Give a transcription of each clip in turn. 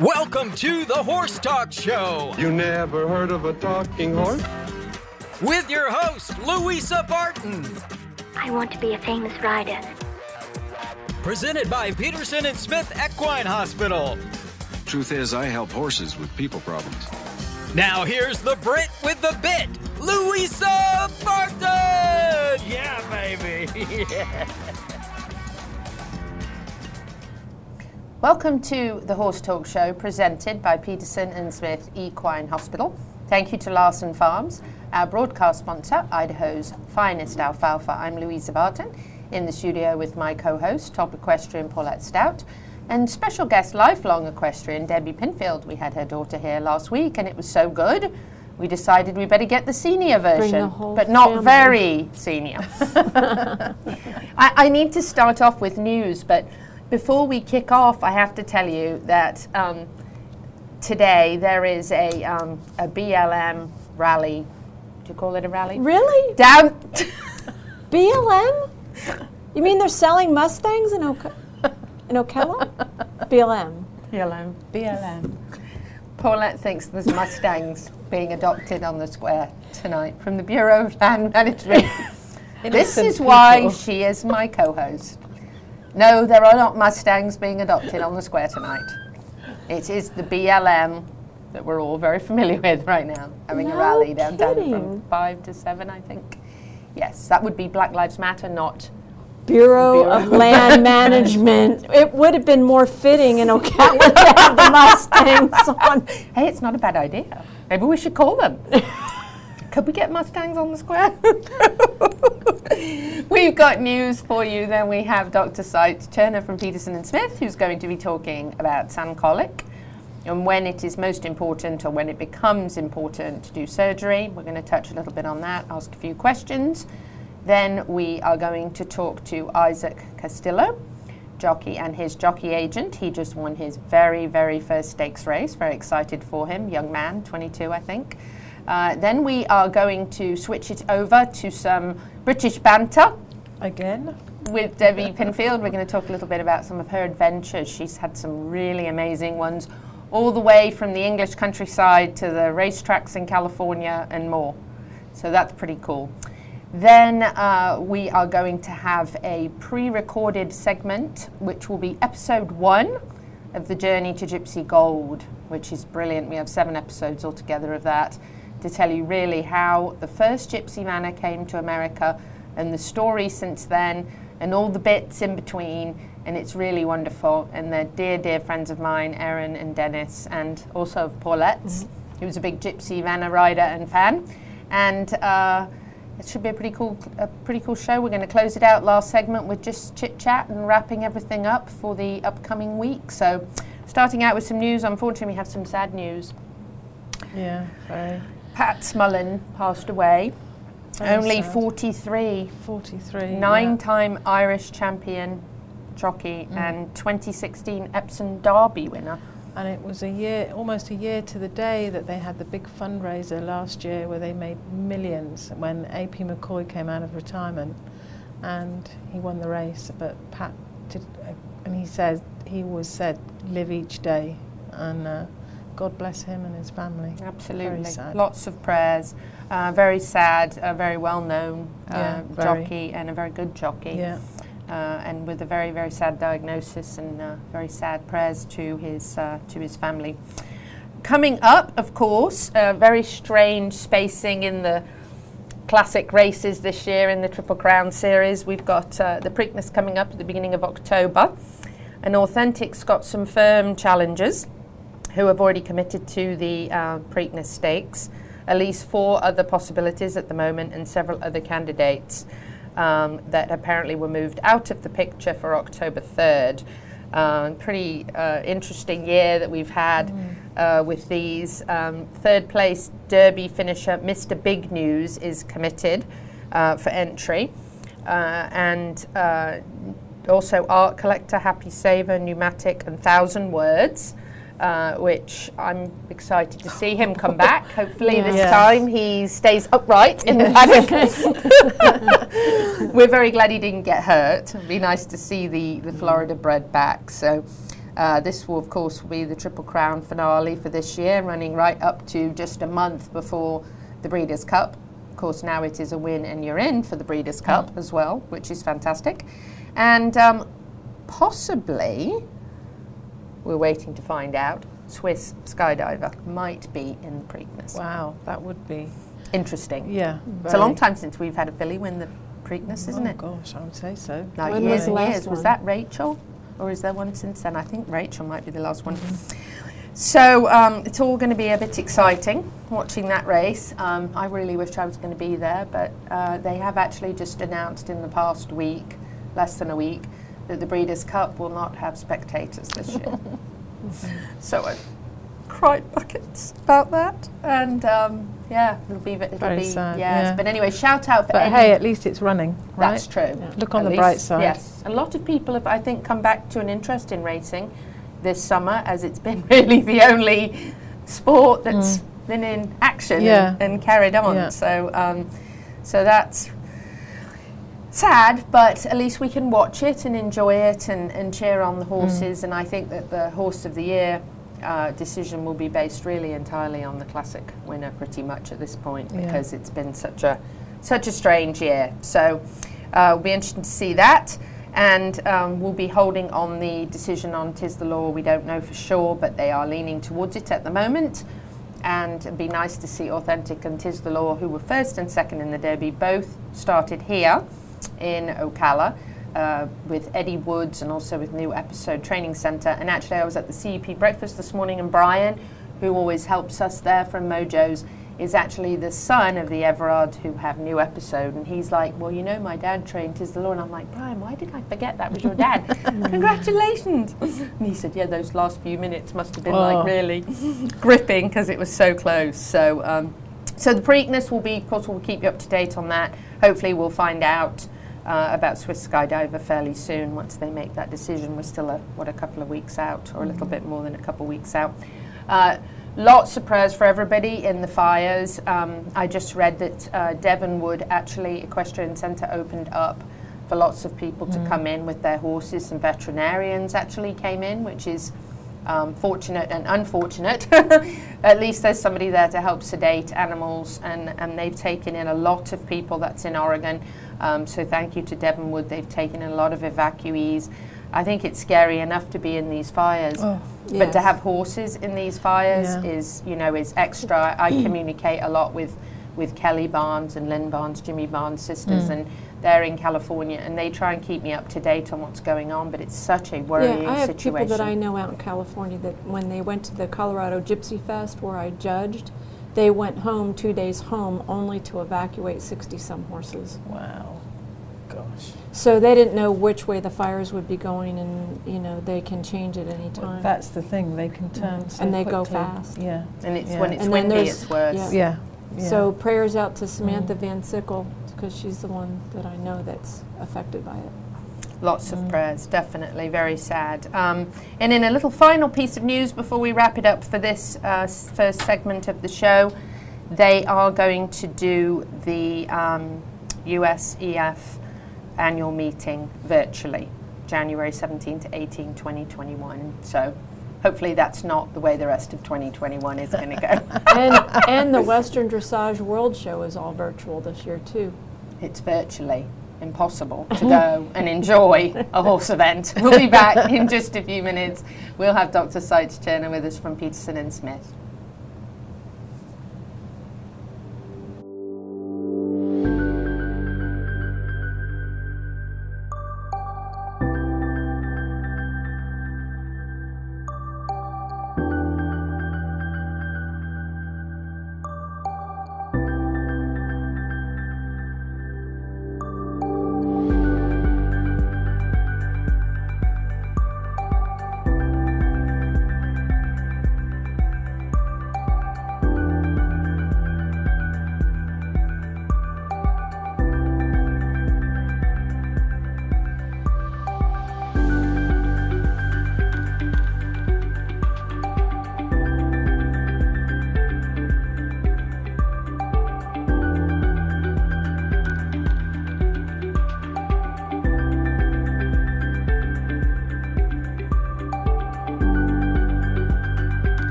Welcome to the Horse Talk Show You never heard of a talking horse? with your host, Louisa Barton. I want to be a famous rider. Presented by Peterson and Smith Equine Hospital. Truth is, I help horses with people problems. Now here's the Brit with the bit, Louisa Barton. Yeah, baby. Welcome to the Horse Talk Show presented by Peterson and Smith Equine Hospital. Thank you to Larson Farms, our broadcast sponsor, Idaho's finest alfalfa. I'm Louisa Barton in the studio with my co host, top equestrian Paulette Stout, and special guest, lifelong equestrian Debbie Pinfield. We had her daughter here last week and it was so good. We decided we better get the senior version, whole but not family. very senior. I, I need to start off with news, but before we kick off, I have to tell you that um, today there is a, um, a BLM rally. Do you call it a rally? Really? Down. BLM? You mean they're selling Mustangs in, Oka- in Ocala? BLM. BLM. BLM. Paulette thinks there's Mustangs being adopted on the square tonight from the Bureau of Land Management. this is why she is my co host. No, there are not Mustangs being adopted on the square tonight. It is the BLM that we're all very familiar with right now, having a rally downtown from 5 to 7, I think. Yes, that would be Black Lives Matter, not. Bureau, Bureau. of Land Management. It would have been more fitting in Ocala to have the Mustangs on. Hey, it's not a bad idea. Maybe we should call them. Could we get Mustangs on the square? We've got news for you. Then we have Dr. Seitz Turner from Peterson and Smith, who's going to be talking about sand colic and when it is most important or when it becomes important to do surgery. We're going to touch a little bit on that, ask a few questions. Then we are going to talk to Isaac Castillo, jockey and his jockey agent. He just won his very, very first stakes race. Very excited for him. Young man, 22, I think. Uh, then we are going to switch it over to some British banter Again? with Debbie Pinfield. We're going to talk a little bit about some of her adventures. She's had some really amazing ones, all the way from the English countryside to the racetracks in California and more. So that's pretty cool. Then uh, we are going to have a pre recorded segment, which will be episode one of the Journey to Gypsy Gold, which is brilliant. We have seven episodes altogether of that to tell you really how the first Gypsy Vanner came to America and the story since then and all the bits in between. And it's really wonderful. And they're dear, dear friends of mine, Erin and Dennis, and also of Paulette's, who's a big Gypsy Vanner rider and fan. And uh, it should be a pretty cool, a pretty cool show. We're going to close it out last segment with just chit chat and wrapping everything up for the upcoming week. So, starting out with some news. Unfortunately, we have some sad news. Yeah, very. Pat Smullen passed away, Very only sad. 43, 43. nine-time Irish champion jockey Mm. and 2016 Epsom Derby winner. And it was a year, almost a year to the day that they had the big fundraiser last year where they made millions when AP McCoy came out of retirement and he won the race. But Pat did, uh, and he said, he was said, live each day. And uh, God bless him and his family. Absolutely, lots of prayers. Uh, very sad, a very well-known uh, Yeah, very. jockey and a very good jockey. Yeah. uh, and with a very very sad diagnosis and uh, very sad prayers to his uh, to his family. Coming up, of course, uh, very strange spacing in the classic races this year in the Triple Crown series. We've got uh, the Preakness coming up at the beginning of October, and Authentic's got some firm challengers who have already committed to the uh, Preakness Stakes. At least four other possibilities at the moment, and several other candidates um, that apparently were moved out of the picture for October 3rd. Um, pretty uh, interesting year that we've had uh, with these. Um, third place Derby finisher Mr. Big News is committed uh, for entry. Uh, and uh, also Art Collector, Happy Saver, Pneumatic, and Thousand Words. Uh, which I'm excited to see him come back. Hopefully, this Yes. time he stays upright in the paddock. We're very glad he didn't get hurt. It'd be nice to see the, the Florida bred back. So, Uh, this will, of course, be the Triple Crown finale for this year, running right up to just a month before the Breeders' Cup. Of course, now it is a win and you're in for the Breeders' Cup as well, which is fantastic. And um, possibly, we're waiting to find out, Swiss Skydiver might be in the Preakness. Wow, that would be. Interesting. Yeah. It's a long time since we've had a filly win the Preakness, isn't oh, it? gosh, I would say so. Like When years was and last years. Was that Rachel? Or is there one since then? I think Rachel might be the last one. So um, it's all going to be a bit exciting watching that race. Um, I really wish I was going to be there, but uh, they have actually just announced in the past week, less than a week, that the Breeders' Cup will not have spectators this year. so I cried buckets about that, and um, yeah, it'll be it'll Very be sad, yes. yeah. But anyway, shout out for But hey, at least it's running, right? that's true. Look on At the bright side. Yes, a lot of people have, I think, come back to an interest in racing this summer, as it's been really the only sport that's been in action Mm. Yeah. and, and carried on. Yeah. So, um, so that's sad, but at least we can watch it and enjoy it and, and cheer on the Mm. horses. And I think that the horse of the year. Uh, decision will be based really entirely on the classic winner, pretty much at this point, Yeah. because it's been such a such a strange year. So uh, it'll be interesting to see that. And um, we'll be holding on the decision on Tiz the Law. We don't know for sure, but they are leaning towards it at the moment. And it'd be nice to see Authentic and Tiz the Law, who were first and second in the Derby, both started here in Ocala. Uh, with Eddie Woods and also with New Episode Training Centre. And actually, I was at the CEP breakfast this morning, and Brian, who always helps us there from Mojo's, is actually the son of the Everard who have New Episode. And he's like, Well, you know, my dad trained Tiz the Law. And I'm like, Brian, why did I forget that was your dad? Congratulations. And he said, Yeah, those last few minutes must have been Oh. like really gripping because it was so close. So, um, so the Preakness will be, of course, we'll keep you up to date on that. Hopefully, we'll find out uh, about Swiss Skydiver fairly soon once they make that decision. We're still a, what a couple of weeks out, or a little bit more than a couple of weeks out. Uh, lots of prayers for everybody in the fires. Um, I just read that uh, Devonwood actually Equestrian Centre opened up for lots of people to come in with their horses. Some veterinarians actually came in, which is um, fortunate and unfortunate. At least there's somebody there to help sedate animals, and, and they've taken in a lot of people that's in Oregon. Um, so thank you to Devonwood. They've taken in a lot of evacuees. I think it's scary enough to be in these fires, Oh, but to have horses in these fires Yeah. is, you know, is extra. I communicate a lot with with Kelly Barnes and Lynn Barnes, Jimmy Barnes sisters, and they're in California, and they try and keep me up to date on what's going on. But it's such a worrying Yeah, I have situation. people that I know out in California that when they went to the Colorado Gypsy Fest where I judged, they went home two days home only to evacuate 60 some horses. Wow. Gosh. So they didn't know which way the fires would be going, and you know they can change at any Well, time. that's the thing. They can mm-hmm. turn so And they go fast. Yeah. and it's Yeah. when it's And then windy, there's- it's worse. yeah. Yeah. yeah. So prayers out to Samantha mm. Van Sickle because she's the one that I know that's affected by it. Lots of prayers, definitely very sad. Um, and in a little final piece of news before we wrap it up for this uh, first segment of the show, they are going to do the um, USEF annual meeting virtually, January 17 to 18, 2021. So hopefully that's not the way the rest of 2021 is going to go. and and the Western Dressage World Show is all virtual this year too. It's virtually impossible to go and enjoy a horse event. We'll be back in just a few minutes. We'll have Dr. Seitz Turner with us from Peterson and Smith.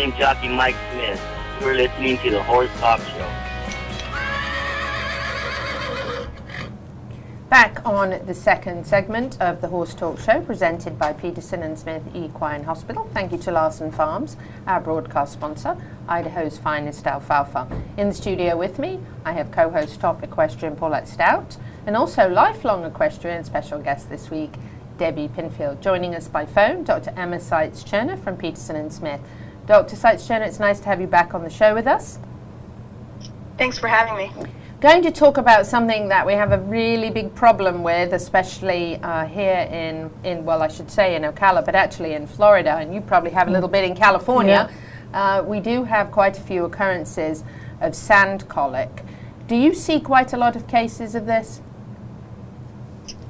Fame jockey Mike Smith. You're listening to the Horse Talk Show. Back on the second segment of the Horse Talk Show, presented by Peterson and Smith Equine Hospital. Thank you to Larson Farms, our broadcast sponsor, Idaho's finest alfalfa. In the studio with me, I have co-host top equestrian Paulette Stout, and also lifelong equestrian special guest this week, Debbie Pinfield. Joining us by phone, Dr. Emma Seitz Cherner from Peterson and Smith. Dr. Seitz Cherner, it's nice to have you back on the show with us. Thanks for having me going to talk about something that we have a really big problem with, especially uh, here in, in, well, I should say in Ocala, but actually in Florida, and you probably have a little bit in California. Yeah. Uh, we do have quite a few occurrences of sand colic. Do you see quite a lot of cases of this?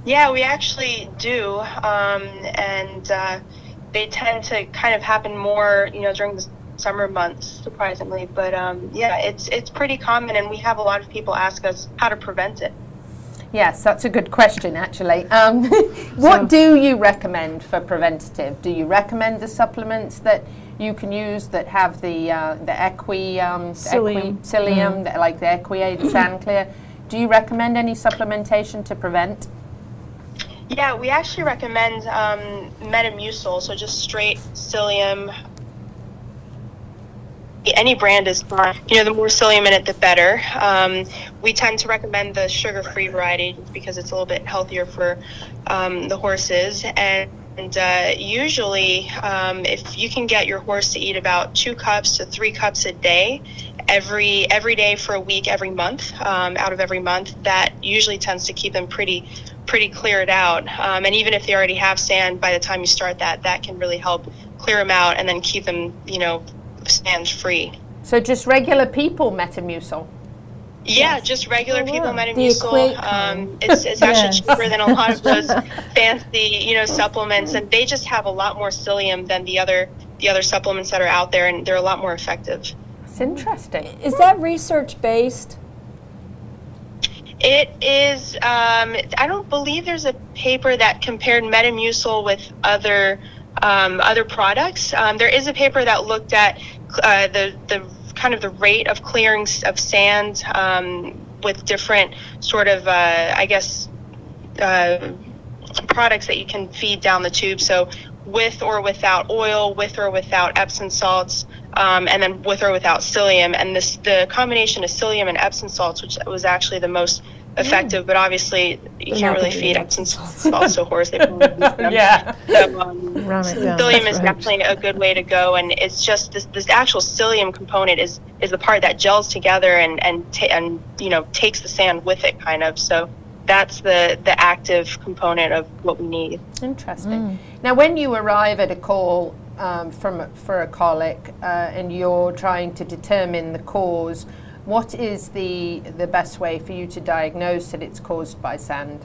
Yeah, we actually do, um, and uh, they tend to kind of happen more, you know, during the summer months, surprisingly. But um, yeah, it's it's pretty common, and we have a lot of people ask us how to prevent it. Yes, that's a good question, actually. Um, what so, do you recommend for preventative? Do you recommend the supplements that you can use that have the uh, the equi, um, psyllium, equi, psyllium mm. like the Equiade, Sandclear? Do you recommend any supplementation to prevent? Yeah, we actually recommend um, Metamucil, so just straight psyllium, any brand is fine. You know, the more psyllium in it, the better. Um, we tend to recommend the sugar-free variety because it's a little bit healthier for um, the horses. And, and uh, usually, um, if you can get your horse to eat about two cups to three cups a day, every every day for a week, every month, um, out of every month, that usually tends to keep them pretty pretty cleared out. Um, and even if they already have sand, by the time you start that, that can really help clear them out and then keep them, you know, sand free. So just regular people Metamucil? Yeah, yes. just regular oh, people wow. Metamucil. Um, it's, it's actually yes. cheaper than a lot of those fancy, you know, supplements, and they just have a lot more psyllium than the other the other supplements that are out there, and they're a lot more effective. It's interesting. Is that research based? It is. Um, I don't believe there's a paper that compared Metamucil with other um, other products. Um, there is a paper that looked at uh, the the kind of the rate of clearing of sand um, with different sort of uh, I guess uh, products that you can feed down the tube. So with or without oil, with or without Epsom salts, um, and then with or without psyllium. And this the combination of psyllium and Epsom salts, which was actually the most effective, but obviously you can't really feed up since it's also horse. They yeah. So, um, psyllium is right. definitely a good way to go, and it's just this, this actual psyllium component is is the part that gels together and and ta- and you know takes the sand with it, kind of. So that's the the active component of what we need. Interesting. Mm. Now, when you arrive at a call um, from for a colic uh, and you're trying to determine the cause what is the, the best way for you to diagnose that it's caused by sand?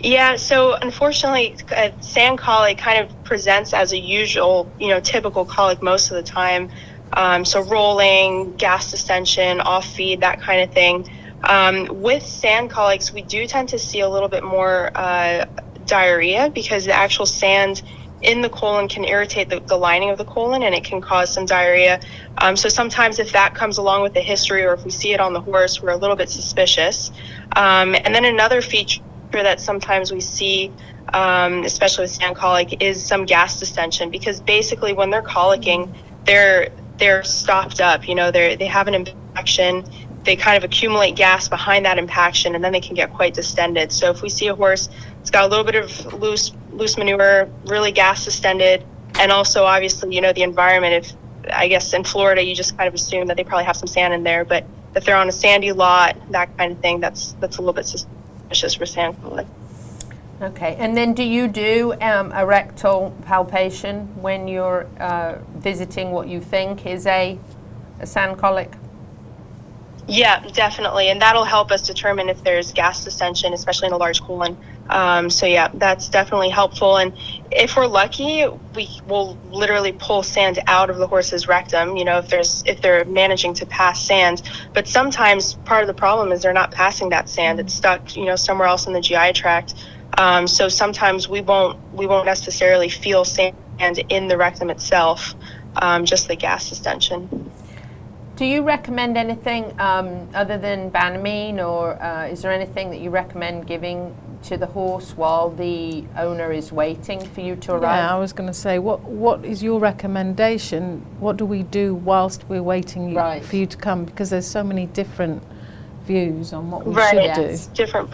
Yeah, so unfortunately, uh, sand colic kind of presents as a usual, you know, typical colic most of the time. Um, so rolling, gas distension, off feed, that kind of thing. Um, with sand colics, we do tend to see a little bit more uh, diarrhea because the actual sand in the colon can irritate the, the lining of the colon and it can cause some diarrhea. Um, so sometimes if that comes along with the history or if we see it on the horse, we're a little bit suspicious. Um, and then another feature that sometimes we see, um, especially with sand colic, is some gas distension because basically when they're colicking, they're they're stopped up. You know, they they have an impaction. They kind of accumulate gas behind that impaction, and then they can get quite distended. So if we see a horse it's got a little bit of loose loose manure, really gas distended, and also obviously you know the environment. If I guess in Florida you just kind of assume that they probably have some sand in there, but if they're on a sandy lot, that kind of thing, that's that's a little bit suspicious for sand colic. Okay, and then do you do um, a rectal palpation when you're uh, visiting what you think is a, a sand colic? Yeah, definitely, and that'll help us determine if there's gas distension, especially in a large colon. Um, so yeah, that's definitely helpful. And if we're lucky, we will literally pull sand out of the horse's rectum. You know, if there's if they're managing to pass sand. But sometimes part of the problem is they're not passing that sand. It's stuck, you know, somewhere else in the GI tract. Um, so sometimes we won't we won't necessarily feel sand in the rectum itself, um, just the gas distension. Do you recommend anything um, other than Banamine, or uh, is there anything that you recommend giving to the horse while the owner is waiting for you to arrive? Yeah, I was going to say, what what is your recommendation? What do we do whilst we're waiting you, Right. for you to come? Because there's so many different views on what we Right. should It's different.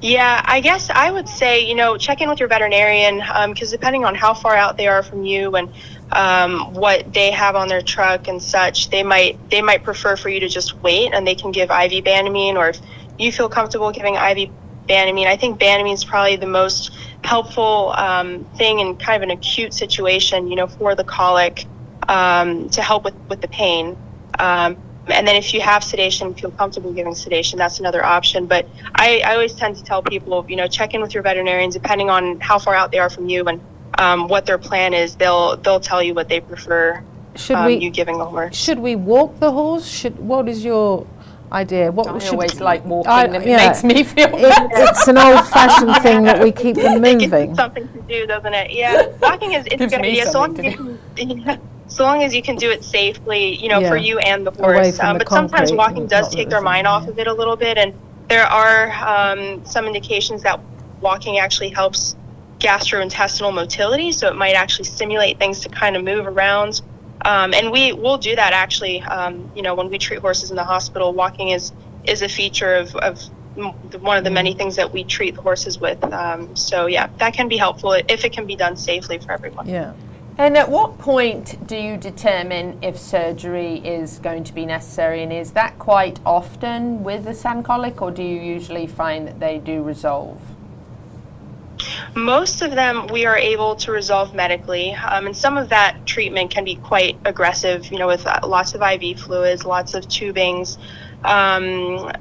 Yeah, I guess I would say, you know, check in with your veterinarian because depending on how far out they are from you and um, what they have on their truck and such, they might they might prefer for you to just wait and they can give IV Banamine, or if you feel comfortable giving IV Banamine, I think Banamine is probably the most helpful um, thing in kind of an acute situation, you know, for the colic um, to help with with the pain. Um, and then if you have sedation, feel comfortable giving sedation, that's another option. But I, I always tend to tell people, you know, check in with your veterinarian, depending on how far out they are from you and um, what their plan is. They'll they'll tell you what they prefer. Should um, we- you giving the horse? Should we walk the horse? Should what is your idea? What I should always like walking I- them. It yeah. makes me feel It- better. it's an old-fashioned thing that we keep them moving. something to do, doesn't it? Yeah, walking is it's Gives good. me Yeah, so long as you can, yeah, so long as you can do it safely, you know, for you and the horse. Um, the but sometimes walking does take their mind off yeah. of it a little bit, and there are um, some indications that walking actually helps gastrointestinal motility, so it might actually stimulate things to kind of move around. Um, and we will do that actually. Um, you know, when we treat horses in the hospital, walking is is a feature of, of one of the many things that we treat the horses with. Um, so yeah, that can be helpful if it can be done safely for everyone. Yeah. And at what point do you determine if surgery is going to be necessary? And is that quite often with the sand colic, or do you usually find that they do resolve? Most of them we are able to resolve medically, um, and some of that treatment can be quite aggressive, you know, with uh, lots of IV fluids, lots of tubings. Um,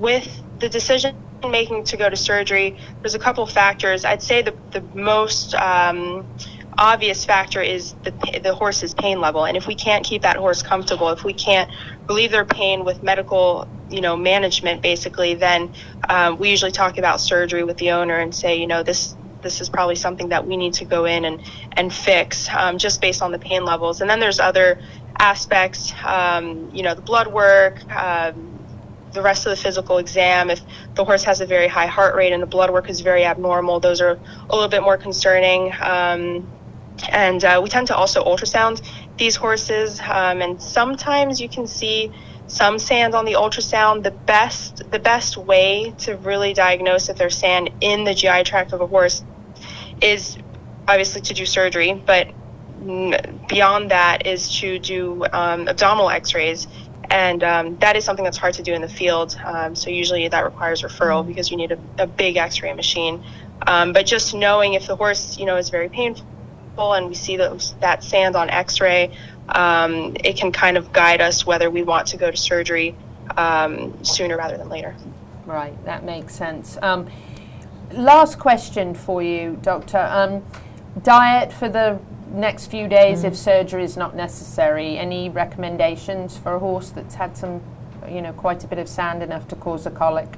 with the decision making to go to surgery, there's a couple factors. I'd say the, the most um, obvious factor is the, the horse's pain level. And if we can't keep that horse comfortable, if we can't relieve their pain with medical, you know, management, basically, then um, we usually talk about surgery with the owner and say, you know, this this is probably something that we need to go in and and fix um, just based on the pain levels. And then there's other aspects, um, you know, the blood work. Um, the rest of the physical exam, if the horse has a very high heart rate and the blood work is very abnormal, those are a little bit more concerning. Um, and uh, we tend to also ultrasound these horses, um, and sometimes you can see some sand on the ultrasound. The best, the best way to really diagnose if there's sand in the GI tract of a horse is obviously to do surgery, but beyond that is to do um, abdominal X-rays, and um, that is something that's hard to do in the field. Um, so usually that requires referral because you need a, a big X-ray machine. Um, but just knowing if the horse, you know, is very painful and we see those, that sand on X-ray, um, it can kind of guide us whether we want to go to surgery um, sooner rather than later. Right, that makes sense. Um, last question for you, Doctor. Um, diet for the next few days if surgery is not necessary. Any recommendations for a horse that's had some, you know, quite a bit of sand enough to cause a colic?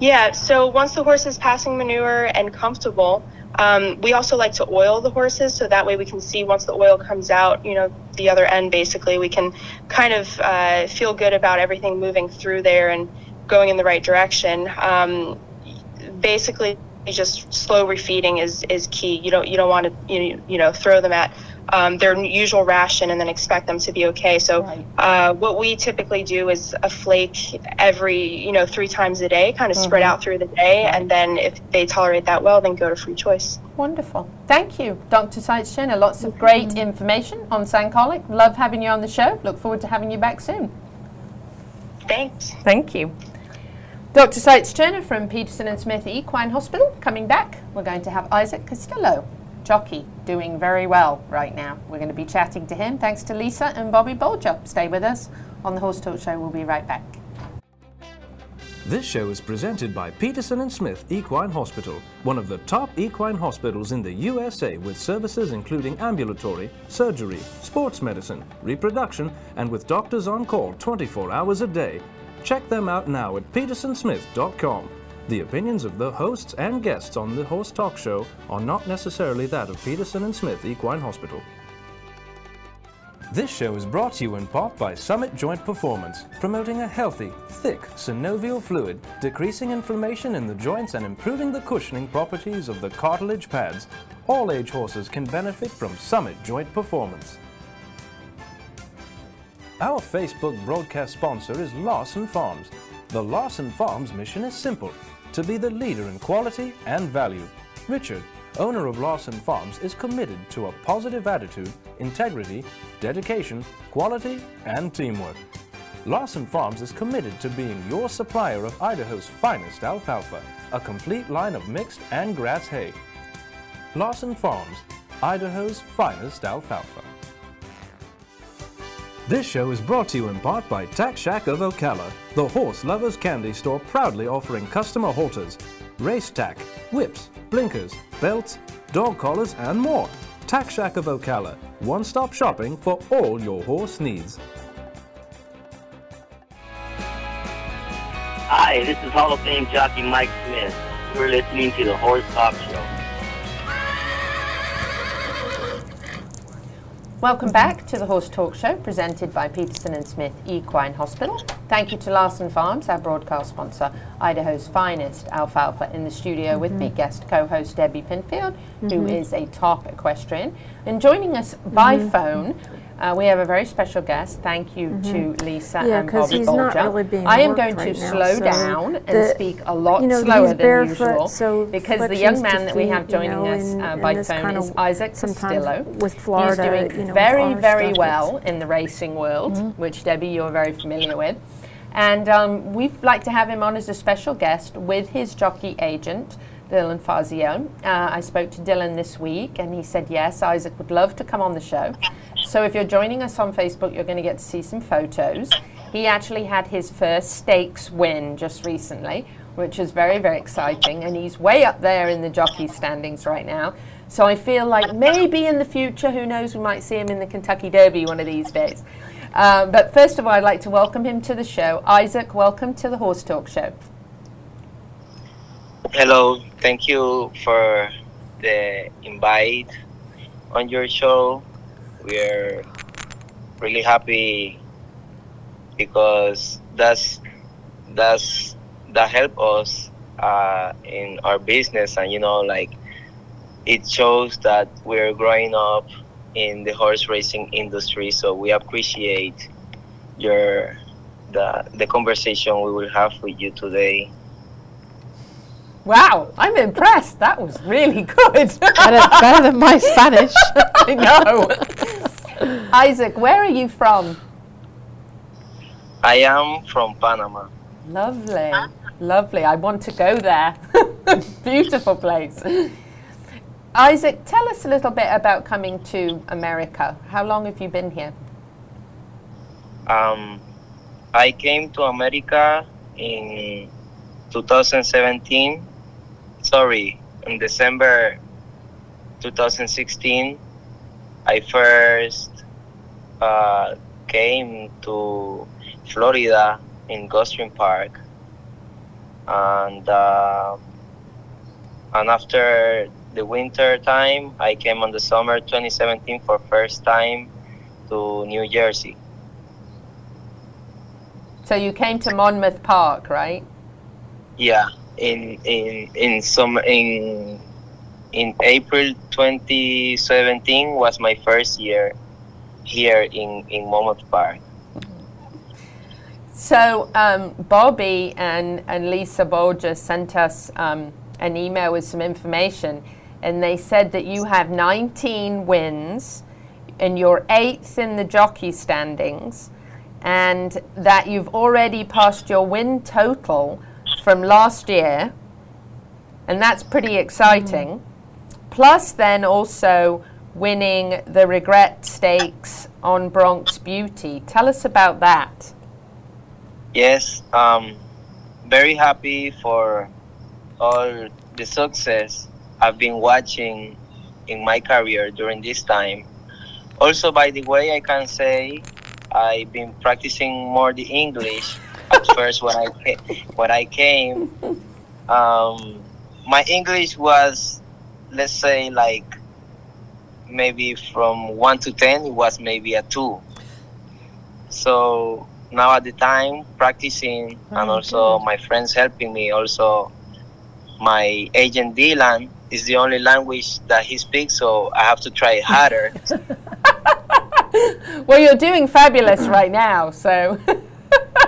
Yeah, so once the horse is passing manure and comfortable, um, we also like to oil the horses so that way we can see once the oil comes out, you know, the other end basically, we can kind of uh, feel good about everything moving through there and going in the right direction. Um, basically, just slow refeeding is, is key. You don't you don't want to you, you know throw them at um, their usual ration and then expect them to be okay. So Right. uh, what we typically do is a flake every you know three times a day, kind of spread out through the day, and then if they tolerate that well, then go to free choice. Wonderful. Thank you, Dr. Seitzschner. Lots of great information on sand colic. Love having you on the show. Look forward to having you back soon. Thanks. Thank you. Dr. Seitz Turner from Peterson and Smith Equine Hospital coming back. We're going to have Isaac Castillo, jockey, doing very well right now. We're going to be chatting to him thanks to Lisa and Bobby Bolger. Stay with us on the Horse Talk Show. We'll be right back. This show is presented by Peterson and Smith Equine Hospital, one of the top equine hospitals in the USA with services including ambulatory, surgery, sports medicine, reproduction, and with doctors on call 24 hours a day. Check them out now at petersonsmith.com. The opinions of the hosts and guests on the Horse Talk Show are not necessarily that of Peterson and Smith Equine Hospital. This show is brought to you in part by Summit Joint Performance, promoting a healthy, thick synovial fluid, decreasing inflammation in the joints and improving the cushioning properties of the cartilage pads. All age horses can benefit from Summit Joint Performance. Our Facebook broadcast sponsor is Lawson Farms. The Lawson Farms mission is simple to be the leader in quality and value. Richard, owner of Lawson Farms, is committed to a positive attitude, integrity, dedication, quality, and teamwork. Lawson Farms is committed to being your supplier of Idaho's finest alfalfa, a complete line of mixed and grass hay. Lawson Farms, Idaho's finest alfalfa. This show is brought to you in part by Tack Shack of Ocala, the horse lovers candy store proudly offering customer halters, race tack, whips, blinkers, belts, dog collars, and more. Tack Shack of Ocala, one stop shopping for all your horse needs. Hi, this is Hall of Fame jockey Mike Smith. You're listening to the Horse Talk Show. Welcome back to the Horse Talk Show presented by Peterson and Smith Equine Hospital. Thank you to Larson Farms, our broadcast sponsor, Idaho's finest alfalfa in the studio mm-hmm. with me, guest co-host Debbie Pinfield, who mm-hmm. is a top equestrian. And joining us by mm-hmm. phone, uh, we have a very special guest. Thank you to Lisa Yeah, and Bobby he's not really being I am going right to now, slow so down and the- speak a lot you know, slower he's than barefoot, usual so because the young man that we have you joining know, us uh, by phone kind is Isaac Castillo. with Florida, He's doing you know, very, very well in the racing world, Mm-hmm. which Debbie, you're very familiar with. And um, we'd like to have him on as a special guest with his jockey agent, Dylan Fazio. Uh, I spoke to Dylan this week and he said, yes, Isaac would love to come on the show. So if you're joining us on Facebook, you're going to get to see some photos. He actually had his first stakes win just recently, which is very, very exciting. And he's way up there in the jockey standings right now. So I feel like maybe in the future, who knows, we might see him in the Kentucky Derby one of these days. Um, but first of all, I'd like to welcome him to the show. Isaac, welcome to the Horse Talk Show. Hello, thank you for the invite on your show. We're really happy because that's that's that help us uh, in our business. And you know like it shows that we're growing up in the horse racing industry. So we appreciate your the the conversation we will have with you today Wow, I'm impressed. That was really good. better, better than my Spanish. I know. Isaac, where are you from? I am from Panama. Lovely, lovely. I want to go there. Beautiful place. Isaac, tell us a little bit about coming to America. How long have you been here? Um, I came to America in 2017. Sorry, in December 2016. I first uh, came to Florida in Gulfstream Park, and uh, and after the winter time, I came on the summer 2017 for first time to New Jersey. So you came to Monmouth Park, right? Yeah, in in in some in in April 2017 was my first year here in in Monmouth Park. So um, Bobby and, and Lisa Bolger sent us um, an email with some information, and they said that you have 19 wins, and you're eighth in the jockey standings, and that you've already passed your win total from last year, and that's pretty exciting. Plus, then also winning the Regret Stakes on Bronx Beauty. Tell us about that. Yes, um, very happy for all the success I've been watching in my career during this time. Also, by the way, I can say I've been practicing more the English. At first, when I when I came, um, my English was, let's say, like maybe from one to ten, it was maybe a two. So now at the time practicing and Oh, also good. my friends helping me also my agent Dylan is the only language that he speaks so I have to try harder Well, you're doing fabulous right now, so.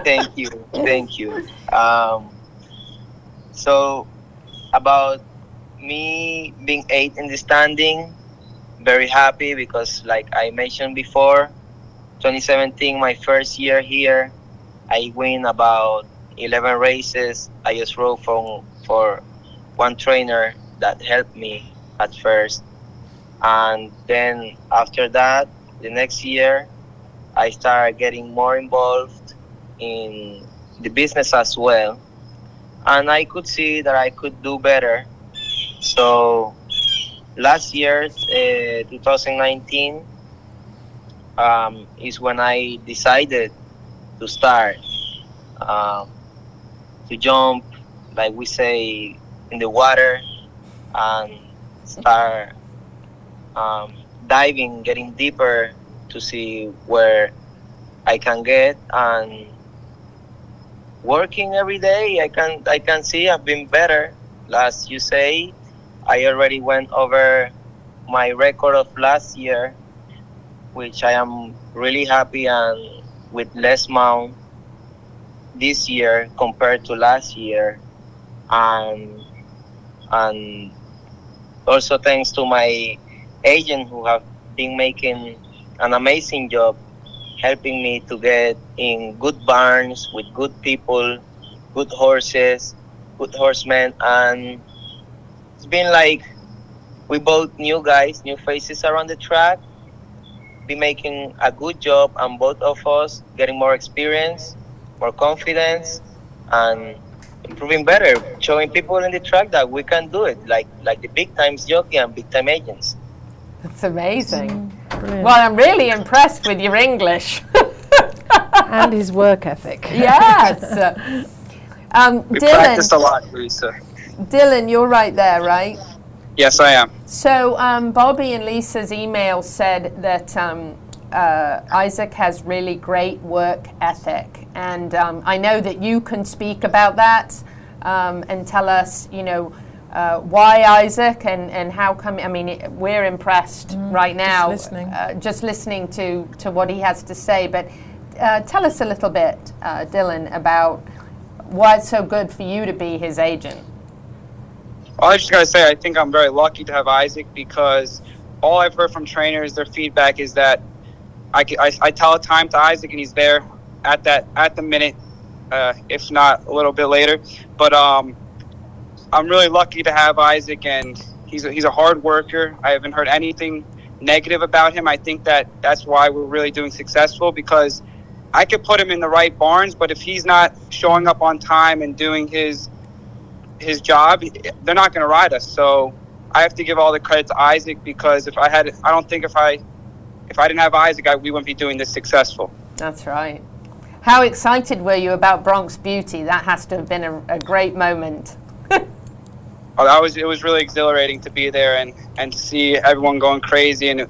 thank you. Thank you. Um, so about me being eight in the standing very happy because like i mentioned before 2017 my first year here i win about 11 races. I just rode from for one trainer that helped me at first. And then after that the next year i started getting more involved in the business as well. And i could see that i could do better. So last year uh, 2019 um, is when i decided to start um, to jump like we say in the water and start um, diving getting deeper to see where i can get. And working every day. I can i can see i've been better. Last you say i already went over my record of last year which i am really happy and with less mount this year compared to last year. And and also thanks to my agent who have been making an amazing job helping me to get in good barns with good people, good horses, good horsemen, and it's been like we both new guys, new faces around the track, be making a good job, and both of us getting more experience, more confidence, and improving better, showing people in the track that we can do it, like like the big times jockey and big time agents. That's amazing. Well, I'm really impressed with your English. and his work ethic. yes. Um, We Dylan, practiced a lot, Lisa. Dylan, you're right there, right? Yes, I am. So um, Bobby and Lisa's email said that um, uh, Isaac has really great work ethic, and um, I know that you can speak about that um, and tell us, you know. Uh, why Isaac and, and how come? I mean, it, we're impressed right now, listening. Uh, just listening to, to what he has to say. But uh, tell us a little bit, uh, Dylan, about why it's so good for you to be his agent. All I just gotta say, I think I'm very lucky to have Isaac because all I've heard from trainers, their feedback is that I I tell a time to Isaac and he's there at that at the minute, uh, if not a little bit later. But um, I'm really lucky to have Isaac, and he's a, he's a hard worker. I haven't heard anything negative about him. I think that that's why we're really doing successful because I could put him in the right barns, but if he's not showing up on time and doing his his job, they're not going to ride us. So I have to give all the credit to Isaac because if I had, I don't think if I if I didn't have Isaac, I, we wouldn't be doing this successful. That's right. How excited were you about Bronx Beauty? That has to have been a, a great moment. Oh, that was it was really exhilarating to be there and and see everyone going crazy and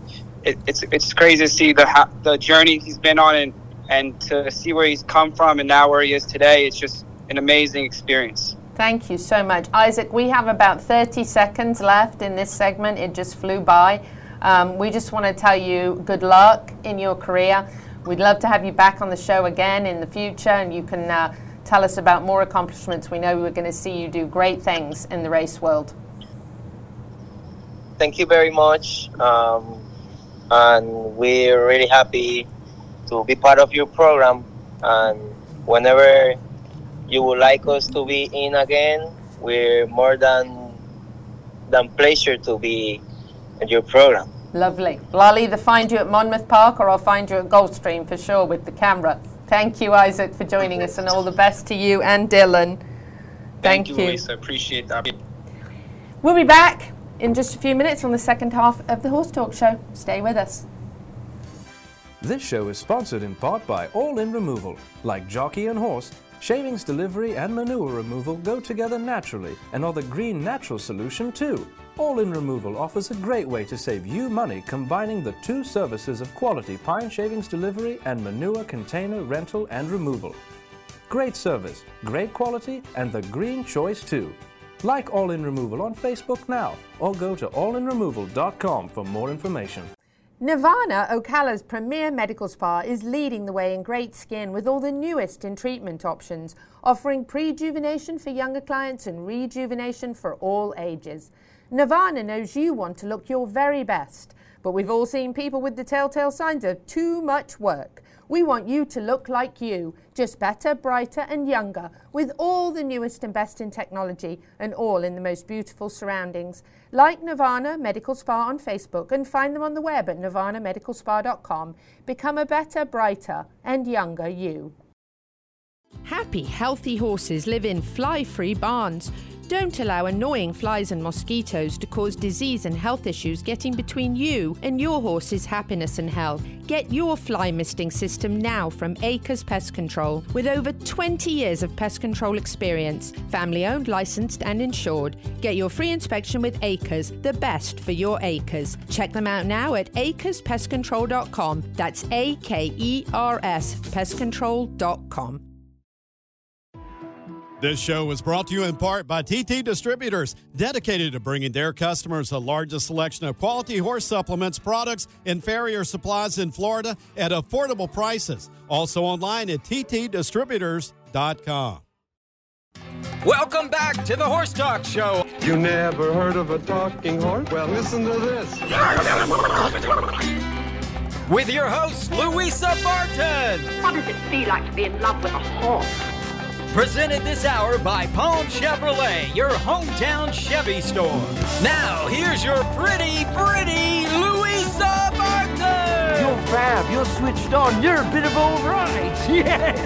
it, it's it's crazy to see the the journey he's been on and and to see where he's come from and now where he is today. It's just an amazing experience. Thank you so much. Isaac, we have about 30 seconds left in this segment. It just flew by. Um, we just want to tell you good luck in your career. We'd love to have you back on the show again in the future, and you can uh, tell us about more accomplishments. We know we're going to see you do great things in the race world. Thank you very much, um, and we're really happy to be part of your program. And whenever you would like us to be in again, we're more than than pleasure to be in your program. Lovely. Well, I'll either find you at Monmouth Park or I'll find you at Gulfstream for sure with the camera. Thank you, Isaac, for joining us, and all the best to you and Dylan. Thank, you, Lisa. Appreciate that. We'll be back in just a few minutes on the second half of the Horse Talk Show. Stay with us. This show is sponsored in part by All In Removal, like Jockey and Horse, Shavings delivery and manure removal go together naturally and are the green natural solution too. All in Removal offers a great way to save you money combining the two services of quality pine shavings delivery and manure container rental and removal. Great service, great quality, and the green choice too. Like All In Removal on Facebook now or go to allinremoval.com for more information. Nirvana, Ocala's premier medical spa, is leading the way in great skin with all the newest in treatment options, offering prejuvenation for younger clients and rejuvenation for all ages. Nirvana knows you want to look your very best, but we've all seen people with the telltale signs of too much work. We want you to look like you, just better, brighter, and younger, with all the newest and best in technology, and all in the most beautiful surroundings. Like Nirvana Medical Spa on Facebook and find them on the web at nirvanamedicalspa.com. Become a better, brighter, and younger you. Happy, healthy horses live in fly free barns. Don't allow annoying flies and mosquitoes to cause disease and health issues getting between you and your horse's happiness and health. Get your fly misting system now from Acres Pest Control. With over 20 years of pest control experience, family owned, licensed, and insured. Get your free inspection with Acres, the best for your acres. Check them out now at acrespestcontrol.com. That's A K E R S pestcontrol.com. This show was brought to you in part by TT Distributors, dedicated to bringing their customers the largest selection of quality horse supplements, products, and farrier supplies in Florida at affordable prices. Also online at ttdistributors.com. Welcome back to the Horse Talk Show. You never heard of a talking horse? Well, listen to this. With your host, Louisa Barton. What does it feel like to be in love with a horse? Presented this hour by Palm Chevrolet, your hometown Chevy store. Now, here's your pretty, pretty Louisa Barton. You're fab. You're switched on. You're a bit of all right. Yes.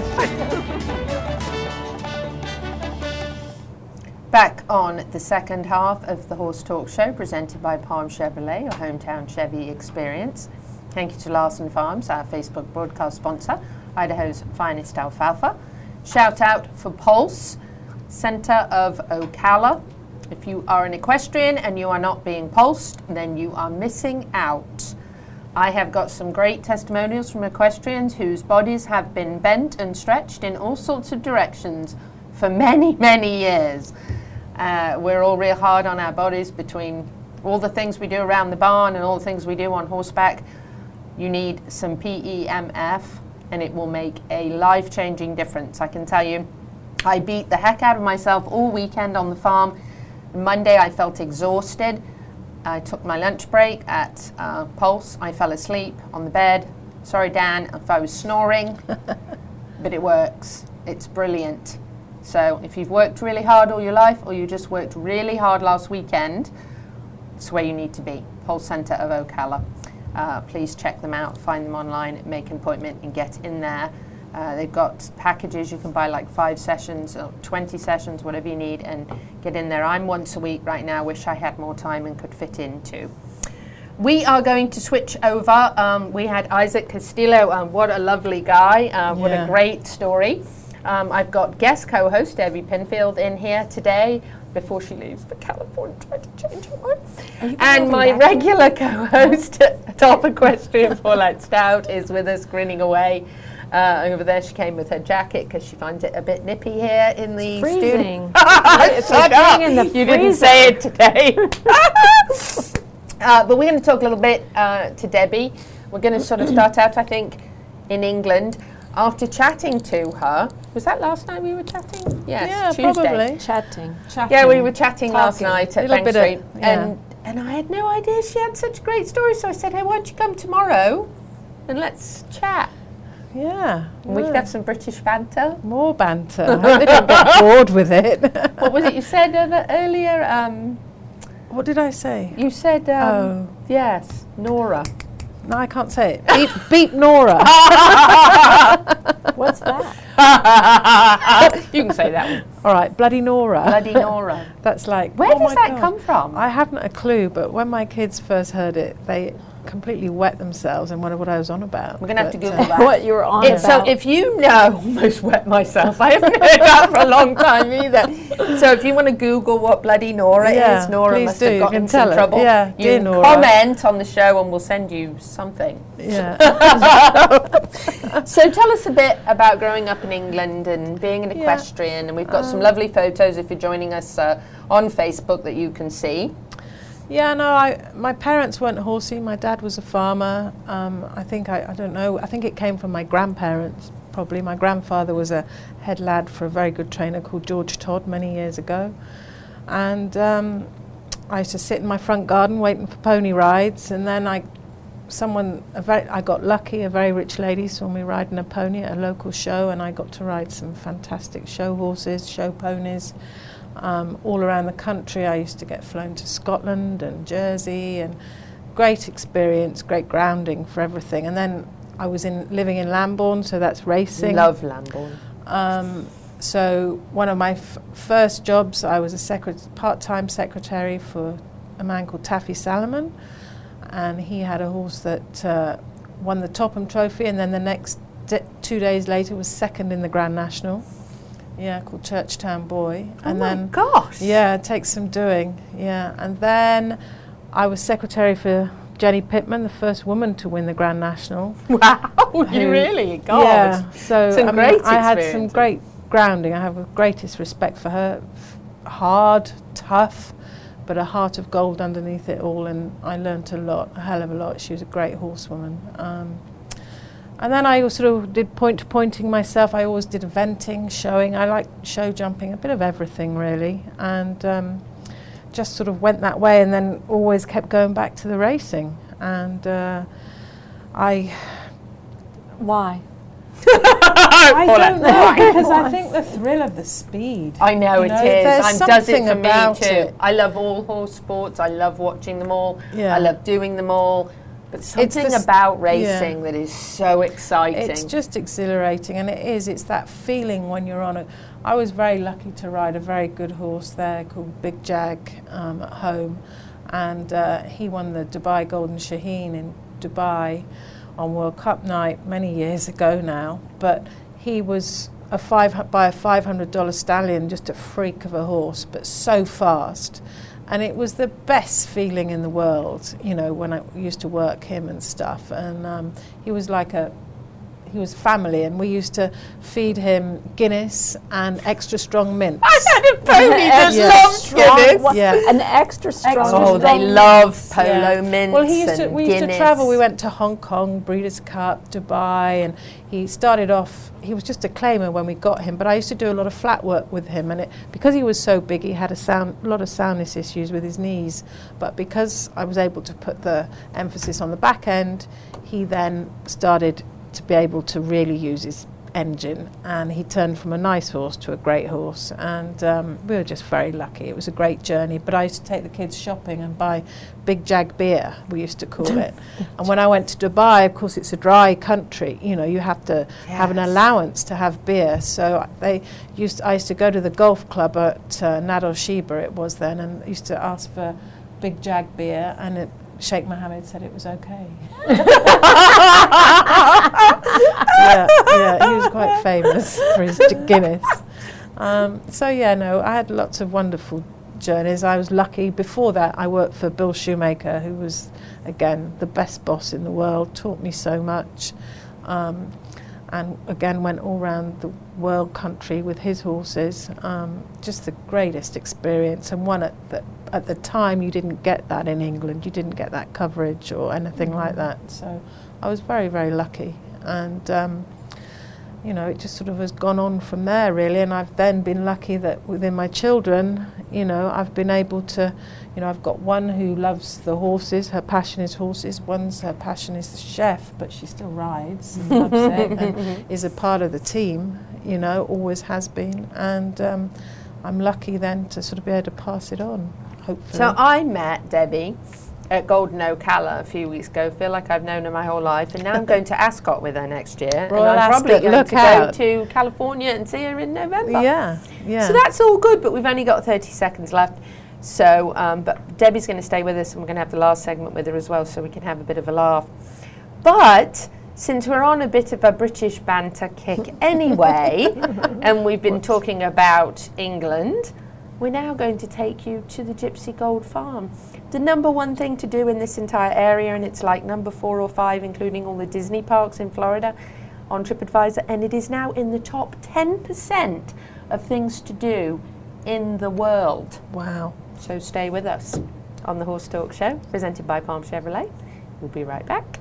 Back on the second half of the Horse Talk Show, presented by Palm Chevrolet, your hometown Chevy experience. Thank you to Larson Farms, our Facebook broadcast sponsor, Idaho's finest alfalfa. Shout out for Pulse, Centre of Ocala. If you are an equestrian and you are not being pulsed, then you are missing out. I have got some great testimonials from equestrians whose bodies have been bent and stretched in all sorts of directions for many, many years. Uh, we're all real hard on our bodies between all the things we do around the barn and all the things we do on horseback. You need some PEMF and it will make a life changing difference. I can tell you, I beat the heck out of myself all weekend on the farm. Monday, I felt exhausted. I took my lunch break at uh, Pulse. I fell asleep on the bed. Sorry, Dan, if I was snoring, but it works. It's brilliant. So, if you've worked really hard all your life or you just worked really hard last weekend, it's where you need to be. Pulse Centre of Ocala uh, please check them out, find them online, make an appointment, and get in there. Uh, they've got packages you can buy like five sessions or 20 sessions, whatever you need, and get in there. I'm once a week right now, wish I had more time and could fit into. We are going to switch over. Um, we had Isaac Castillo, um, what a lovely guy, uh, what Yeah. a great story. Um, I've got guest co host Debbie Pinfield in here today before she leaves for California, trying to change her mind. And my regular co-host, top equestrian Paulette Stout, is with us, grinning away. Uh, over there, she came with her jacket because she finds it a bit nippy here in the freezing. studio. It's Shut up. in the You didn't say it today. uh, but we're going to talk a little bit uh, to Debbie. We're going to sort of start out, I think, in England. After chatting to her, was that last night we were chatting? Yes, Yeah, Tuesday. probably. Chatting. Yeah, we were chatting last night at Little Bank bit of- yeah. and and I had no idea she had such a great story. So I said, "Hey, why don't you come tomorrow, and let's chat? Yeah. And we could have some British banter." More banter. I hope they don't get bored with it. What was it you said uh, earlier? Um, What did I say? you said, um, Oh. yes, Nora. No, I can't say it. Beep, beep Nora. What's that? you can say that one. All right, bloody Nora. Bloody Nora. That's like. Where oh does that God. come from? I haven't a clue, but when my kids first heard it, they completely wet themselves and wonder what I was on about. We're going to have to But, Google uh, that. What you were on It- So if you know, almost wet myself. I haven't heard that for a long time either. So if you want to Google what bloody Nora Yeah, is, Nora please must do. have You gotten can in tell some trouble. Yeah, you dear Nora. comment on the show and we'll send you something. Yeah. so tell us a bit about growing up in England and being an equestrian. And we've got some Um, lovely photos if you're joining us uh, on Facebook that you can see. Yeah, no, I, my parents weren't horsey. My dad was a farmer. Um, I think, I, I don't know, I think it came from my grandparents, probably. My grandfather was a head lad for a very good trainer called George Todd many years ago. And um, I used to sit in my front garden waiting for pony rides. And then I, someone, very, I got lucky, a very rich lady saw me riding a pony at a local show, and I got to ride some fantastic show horses, show ponies um, all around the country. I used to get flown to Scotland and Jersey, and great experience, great grounding for everything. And then I was in living in Lambourn, so that's racing. Love Lambourn. Um, so one of my f- first jobs, I was a secret- part-time secretary for a man called Taffy Salaman, and he had a horse that uh, won the Topham Trophy, and then the next d- two days later was second in the Grand National. Yeah, called Churchtown Boy. Oh and my then gosh. Yeah, it takes some doing. Yeah, and then I was secretary for Jenny Pitman, the first woman to win the Grand National. Wow, you really? God. Yeah, so Some I, mean, great I had some great grounding. I have the greatest respect for her. Hard, tough, but a heart of gold underneath it all, and I learnt a lot, a hell of a lot. She was a great horsewoman. Um, and then I sort of did point to pointing myself. I always did eventing, showing. I like show jumping, a bit of everything really, and um, just sort of went that way. And then always kept going back to the racing. And uh, I Why? I don't know because I think the thrill of the speed. I know You it know, is. there's and does it something for me about too. it. I love all horse sports. I love watching them all. Yeah. I love doing them all. But something the s- about yeah. racing that is so exciting. It's just exhilarating, and it is. It's that feeling when you're on it. I was very lucky to ride a very good horse there called Big Jag um, at home, and uh, he won the Dubai Golden Shaheen in Dubai on World Cup night many years ago now. But he was a five by a five hundred dollar stallion, just a freak of a horse, but so fast. And it was the best feeling in the world, you know, when I used to work him and stuff. And um, he was like a he was family, and we used to feed him Guinness and extra strong mints. I had a pony that Yeah. loved Strong- Guinness. what- Yeah. An extra strong. Oh, they strong- love polo Yeah. mints. Well, he used to. and We used to travel. We went to Hong Kong, Breeders' Cup, Dubai, and he started off. He was just a claimer when we got him, but I used to do a lot of flat work with him, and it, because he was so big, he had a sound, a lot of soundness issues with his knees. But because I was able to put the emphasis on the back end, he then started to be able to really use his engine and he turned from a nice horse to a great horse and um, we were just very lucky. It was a great journey but I used to take the kids shopping and buy big jag beer we used to call it. And when I went to Dubai of course it's a dry country you know you have to have an allowance to have beer. So they used I used to go to the golf club at uh, Nad Al Sheba it was then and used to ask for big jag beer and it Sheikh Mohammed said it was okay. yeah, yeah, he was quite famous for his Guinness. Um, so yeah, no, I had lots of wonderful journeys. I was lucky. Before that, I worked for Bill Shoemaker, who was again the best boss in the world. Taught me so much, um, and again went all around the world country with his horses. Um, just the greatest experience, and one at the at the time you didn't get that in England. You didn't get that coverage or anything like that. So I was very very lucky, and. Um, you know, it just sort of has gone on from there, really. And I've then been lucky that within my children, you know, I've been able to, you know, I've got one who loves the horses, her passion is horses, one's her passion is the chef, but she still rides and loves it and is a part of the team, you know, always has been. And um, I'm lucky then to sort of be able to pass it on, hopefully. So I met Debbie at Golden Ocala a few weeks ago. Feel like I've known her my whole life, and now I'm going to Ascot with her next year. Royal and I'm Ascot, probably going look to out. go to California and see her in November. yeah, yeah. So that's all good, but we've only got 30 seconds left. So, um, but Debbie's going to stay with us, and we're going to have the last segment with her as well, so we can have a bit of a laugh. But since we're on a bit of a British banter kick anyway, and we've been talking about England, we're now going to take you to the Gypsy Gold Farm. The number one thing to do in this entire area, and it's like number four or five, including all the Disney parks in Florida on TripAdvisor, and it is now in the top 10% of things to do in the world. Wow. So stay with us on the Horse Talk Show, presented by Palm Chevrolet. We'll be right back.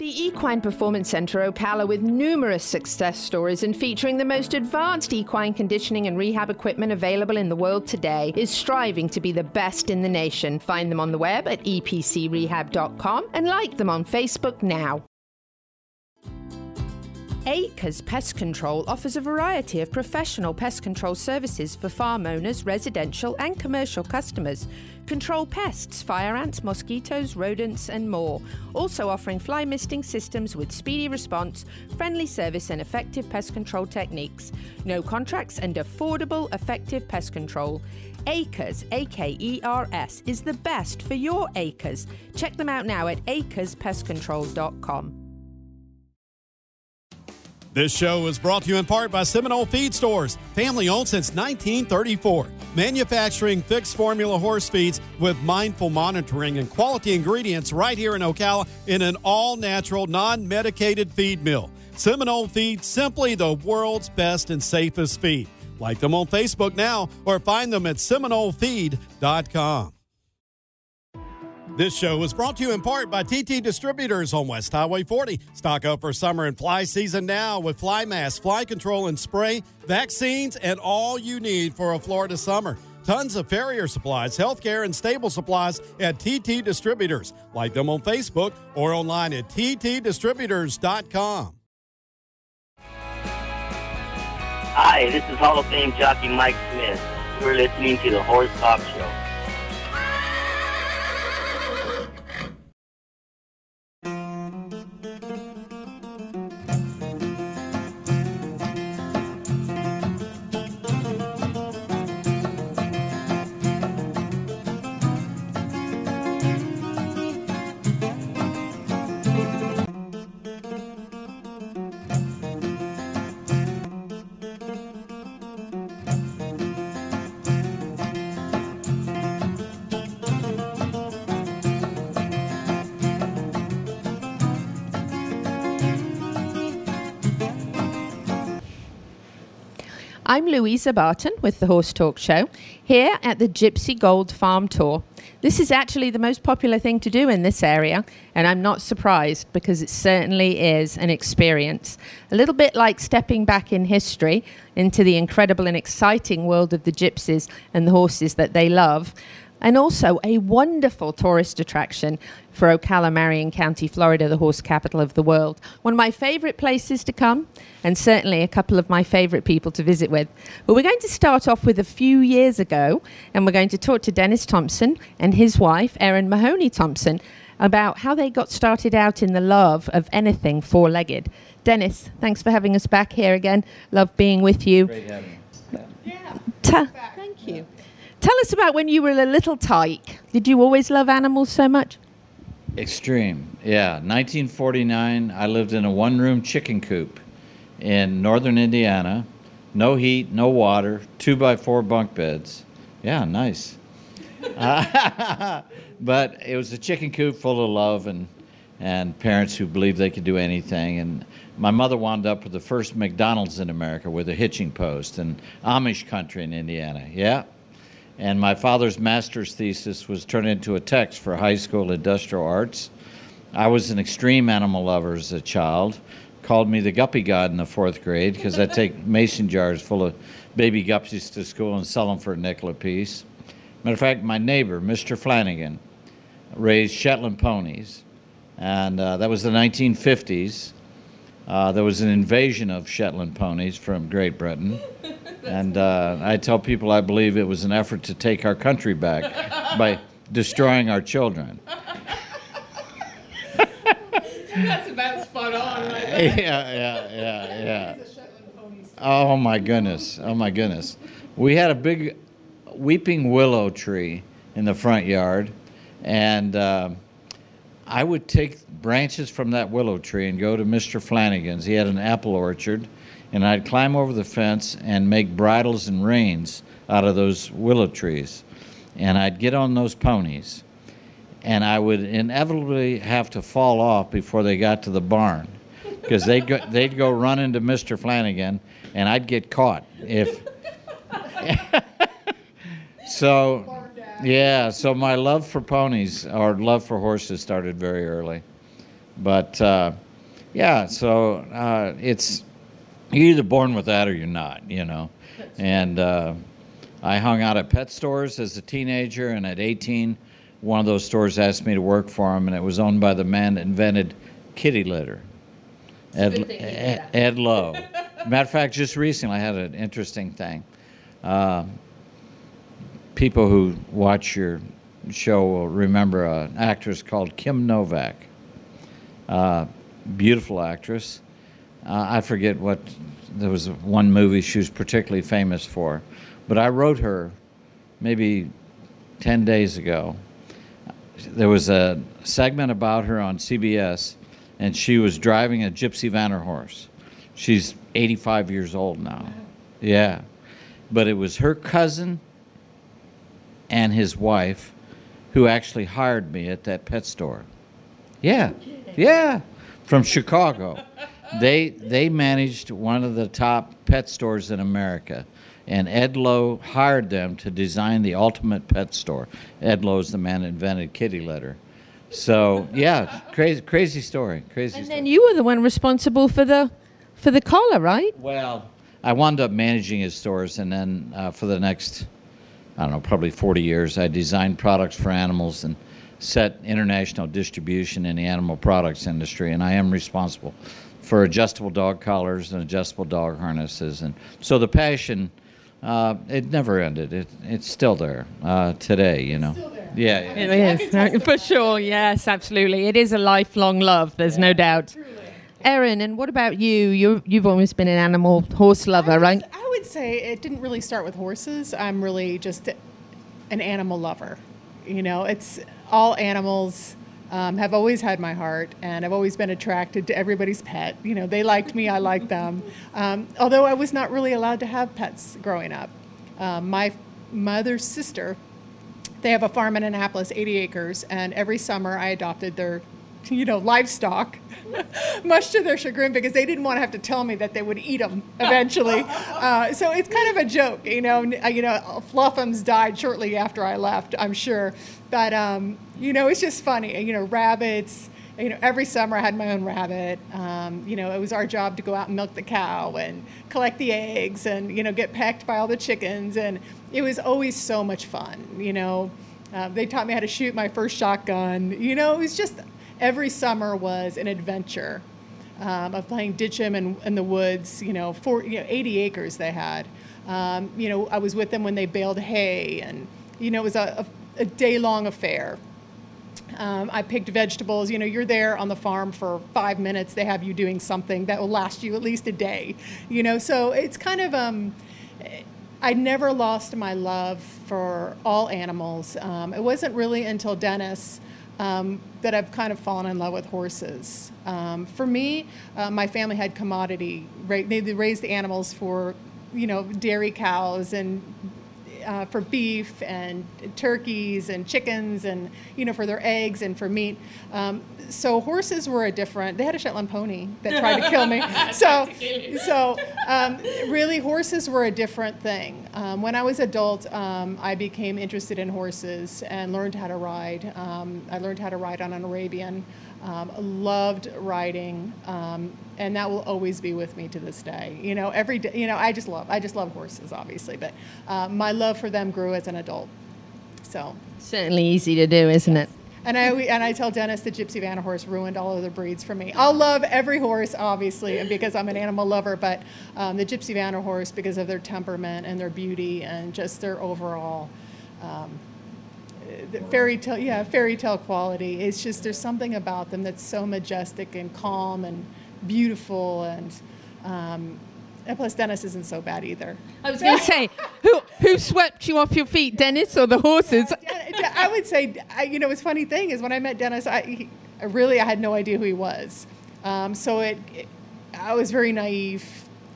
The Equine Performance Centre Ocala with numerous success stories and featuring the most advanced equine conditioning and rehab equipment available in the world today, is striving to be the best in the nation. Find them on the web at epcrehab.com and like them on Facebook now. Acres Pest Control offers a variety of professional pest control services for farm owners, residential, and commercial customers. Control pests, fire ants, mosquitoes, rodents, and more. Also offering fly misting systems with speedy response, friendly service, and effective pest control techniques. No contracts and affordable, effective pest control. Acres, A K E R S, is the best for your acres. Check them out now at acrespestcontrol.com. This show is brought to you in part by Seminole Feed Stores, family owned since 1934. Manufacturing fixed formula horse feeds with mindful monitoring and quality ingredients right here in Ocala in an all natural, non medicated feed mill. Seminole Feed, simply the world's best and safest feed. Like them on Facebook now or find them at SeminoleFeed.com. This show is brought to you in part by TT Distributors on West Highway 40. Stock up for summer and fly season now with fly mask, fly control and spray, vaccines, and all you need for a Florida summer. Tons of farrier supplies, healthcare, and stable supplies at TT Distributors. Like them on Facebook or online at ttdistributors.com. Hi, this is Hall of Fame jockey Mike Smith. You're listening to the Horse Talk Show. I'm Louisa Barton with the Horse Talk Show here at the Gypsy Gold Farm Tour. This is actually the most popular thing to do in this area, and I'm not surprised because it certainly is an experience. A little bit like stepping back in history into the incredible and exciting world of the gypsies and the horses that they love and also a wonderful tourist attraction for Ocala, Marion County, Florida, the horse capital of the world. One of my favorite places to come, and certainly a couple of my favorite people to visit with. But we're going to start off with a few years ago, and we're going to talk to Dennis Thompson and his wife, Erin Mahoney Thompson, about how they got started out in the love of anything four legged. Dennis, thanks for having us back here again. Love being with you. Great having Yeah. thank you. Tell us about when you were a little tyke. Did you always love animals so much? Extreme. Yeah. 1949, I lived in a one room chicken coop in northern Indiana. No heat, no water, two by four bunk beds. Yeah, nice. But it was a chicken coop full of love and, and parents who believed they could do anything. And my mother wound up with the first McDonald's in America with a hitching post in Amish country in Indiana. Yeah. And my father's master's thesis was turned into a text for high school industrial arts. I was an extreme animal lover as a child. Called me the guppy god in the fourth grade because I'd take mason jars full of baby guppies to school and sell them for a nickel apiece. Matter of fact, my neighbor, Mr. Flanagan, raised Shetland ponies. and uh, that was the 1950s. Uh, there was an invasion of Shetland ponies from Great Britain. and uh, I tell people I believe it was an effort to take our country back by destroying our children. That's about spot on, right? yeah, yeah, yeah, yeah. Oh my goodness! Oh my goodness! We had a big weeping willow tree in the front yard, and uh, I would take branches from that willow tree and go to Mr. Flanagan's. He had an apple orchard, and I'd climb over the fence and make bridles and reins out of those willow trees, and I'd get on those ponies and I would inevitably have to fall off before they got to the barn because they'd go, they'd go run into Mr. Flanagan and I'd get caught if. so, yeah, so my love for ponies or love for horses started very early. But uh, yeah, so uh, it's you're either born with that or you're not, you know. And uh, I hung out at pet stores as a teenager, and at 18, one of those stores asked me to work for him, and it was owned by the man that invented kitty litter, Ed, Ed, Ed Lowe. Matter of fact, just recently I had an interesting thing. Uh, people who watch your show will remember an actress called Kim Novak. Uh, beautiful actress. Uh, I forget what, there was one movie she was particularly famous for, but I wrote her maybe 10 days ago there was a segment about her on CBS, and she was driving a Gypsy Vanner horse. She's 85 years old now. Yeah. But it was her cousin and his wife who actually hired me at that pet store. Yeah. Yeah. From Chicago. They they managed one of the top pet stores in America and Ed Lowe hired them to design the ultimate pet store. Ed Lowe's the man that invented kitty litter. So yeah, crazy, crazy story, crazy. And story. then you were the one responsible for the for the collar, right? Well, I wound up managing his stores, and then uh, for the next, I don't know, probably 40 years, I designed products for animals and set international distribution in the animal products industry, and I am responsible for adjustable dog collars and adjustable dog harnesses, and so the passion uh, it never ended. It, it's still there uh, today, you know. Yeah, yeah. It is, for sure. Yes, absolutely. It is a lifelong love, there's no doubt. Erin, and what about you? you you've always been an animal horse lover, right? I would say it didn't really start with horses. I'm really just an animal lover. You know, it's all animals um, have always had my heart, and I've always been attracted to everybody's pet. You know, they liked me, I liked them. Um, although I was not really allowed to have pets growing up. Um, my mother's sister, they have a farm in Annapolis, 80 acres, and every summer I adopted their, you know, livestock, much to their chagrin because they didn't want to have to tell me that they would eat them eventually. Uh, so it's kind of a joke, you know. You know, Fluffums died shortly after I left, I'm sure, but um, you know, it's just funny. You know, rabbits. You know, every summer I had my own rabbit. Um, you know, it was our job to go out and milk the cow and collect the eggs and you know get pecked by all the chickens, and it was always so much fun. You know, uh, they taught me how to shoot my first shotgun. You know, it was just every summer was an adventure um, of playing ditch'em in, in the woods. You know, four, you know, 80 acres they had. Um, you know, I was with them when they baled hay, and you know, it was a, a, a day-long affair. Um, I picked vegetables. You know, you're there on the farm for five minutes. They have you doing something that will last you at least a day. You know, so it's kind of. Um, I never lost my love for all animals. Um, it wasn't really until Dennis um, that I've kind of fallen in love with horses. Um, for me, uh, my family had commodity. Right, they raised animals for, you know, dairy cows and uh, for beef and turkeys and chickens and you know for their eggs and for meat. Um, so horses were a different. They had a Shetland pony that tried to kill me. So so um, really horses were a different thing. Um, when I was adult, um, I became interested in horses and learned how to ride. Um, I learned how to ride on an Arabian. Um, loved riding, um, and that will always be with me to this day. You know, every day. You know, I just love. I just love horses, obviously, but uh, my love for them grew as an adult. So certainly easy to do, isn't it? And I and I tell Dennis the Gypsy Vanner horse ruined all other breeds for me. I'll love every horse, obviously, and because I'm an animal lover, but um, the Gypsy Vanner horse because of their temperament and their beauty and just their overall um, fairy tale, yeah, fairy tale quality. It's just there's something about them that's so majestic and calm and beautiful, and um, and plus Dennis isn't so bad either. I was going to say, who who swept you off your feet, Dennis or the horses? I would say, I, you know, what's funny thing is when I met Dennis, I, he, I really I had no idea who he was. Um, so it, it, I was very naive.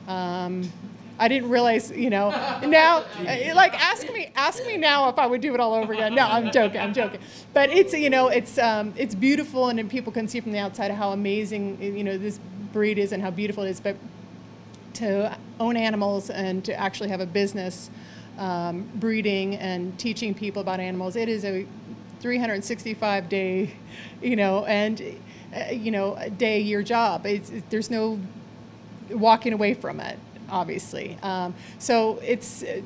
Um, I didn't realize, you know. Now, uh, like, ask me, ask me now if I would do it all over again. No, I'm joking, I'm joking. But it's, you know, it's, um, it's beautiful, and people can see from the outside how amazing, you know, this breed is and how beautiful it is. But to own animals and to actually have a business um, breeding and teaching people about animals, it is a 365 day, you know, and uh, you know, day year job. It's, there's no walking away from it obviously. Um, so it's uh,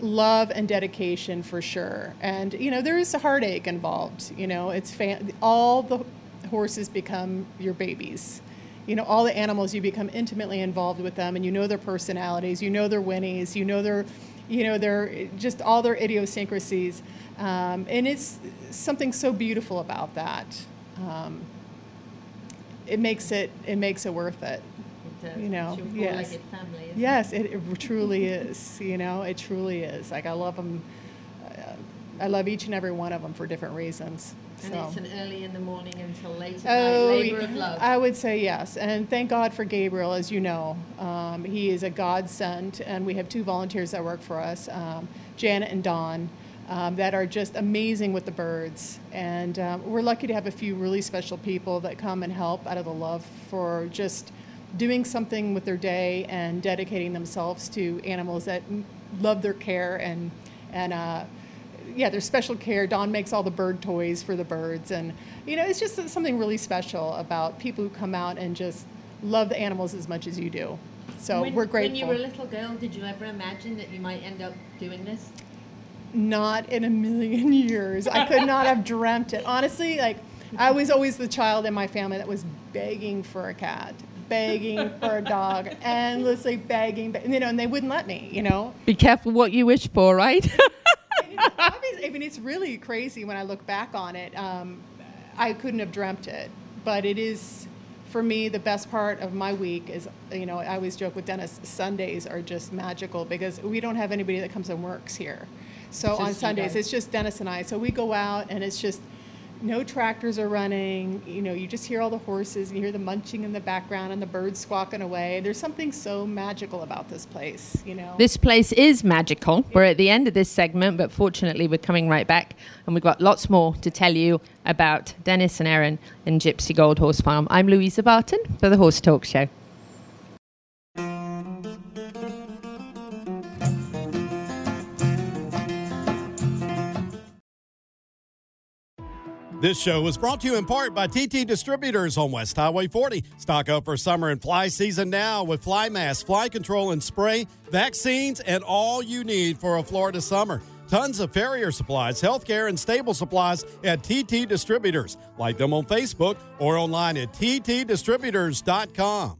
love and dedication for sure. And you know, there is a heartache involved. You know, it's all the horses become your babies. You know, all the animals you become intimately involved with them, and you know their personalities, you know their whinnies, you know their, you know their just all their idiosyncrasies, um, and it's something so beautiful about that. Um, it makes it it makes it worth it you know, yes, family, yes, it, it, truly is. You know, it truly is. Like I love them. Uh, I love each and every one of them for different reasons. And so. it's an early in the morning until late at oh, night labor of love. I would say yes, and thank God for Gabriel. As you know, um, he is a godsend, and we have two volunteers that work for us, um, Janet and Dawn. Um, that are just amazing with the birds. And um, we're lucky to have a few really special people that come and help out of the love for just doing something with their day and dedicating themselves to animals that love their care and and uh, yeah, their special care. Dawn makes all the bird toys for the birds, and you know, it's just something really special about people who come out and just love the animals as much as you do. So when, we're grateful. When you were a little girl, did you ever imagine that you might end up doing this? Not in a million years. I could not have dreamt it. Honestly, like I was always the child in my family that was begging for a cat, begging for a dog, endlessly begging, you know, and they wouldn't let me, you know. Be careful what you wish for, right? I mean, it's really crazy when I look back on it. Um, I couldn't have dreamt it, but it is for me the best part of my week is you know I always joke with Dennis Sundays are just magical because we don't have anybody that comes and works here. So on Sundays it's just Dennis and I. So we go out and it's just no tractors are running. You know, you just hear all the horses and you hear the munching in the background and the birds squawking away. There's something so magical about this place, you know. This place is magical. We're at the end of this segment, but fortunately, we're coming right back and we've got lots more to tell you about Dennis and Erin and Gypsy Gold Horse Farm. I'm Louisa Barton for the Horse Talk Show. This show was brought to you in part by TT Distributors on West Highway 40. Stock up for summer and fly season now with fly mask, fly control and spray, vaccines, and all you need for a Florida summer. Tons of farrier supplies, healthcare, and stable supplies at TT Distributors. Like them on Facebook or online at ttdistributors.com.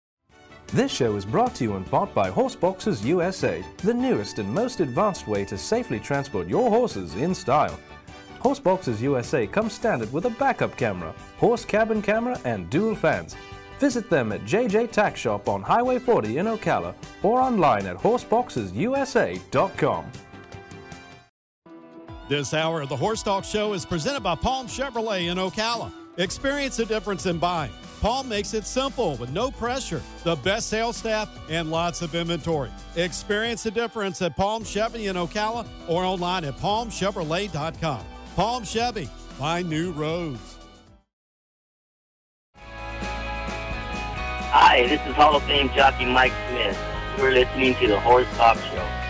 This show is brought to you in part by Horseboxes USA, the newest and most advanced way to safely transport your horses in style. Horseboxes USA comes standard with a backup camera, horse cabin camera, and dual fans. Visit them at JJ Tack Shop on Highway 40 in Ocala or online at horseboxesusa.com. This hour of the Horse Talk Show is presented by Palm Chevrolet in Ocala. Experience the difference in buying. Paul makes it simple with no pressure, the best sales staff, and lots of inventory. Experience the difference at Palm Chevy in Ocala or online at palmchevrolet.com. Palm Chevy, find new roads. Hi, this is Hall of Fame jockey Mike Smith. You're listening to the Horse Talk Show.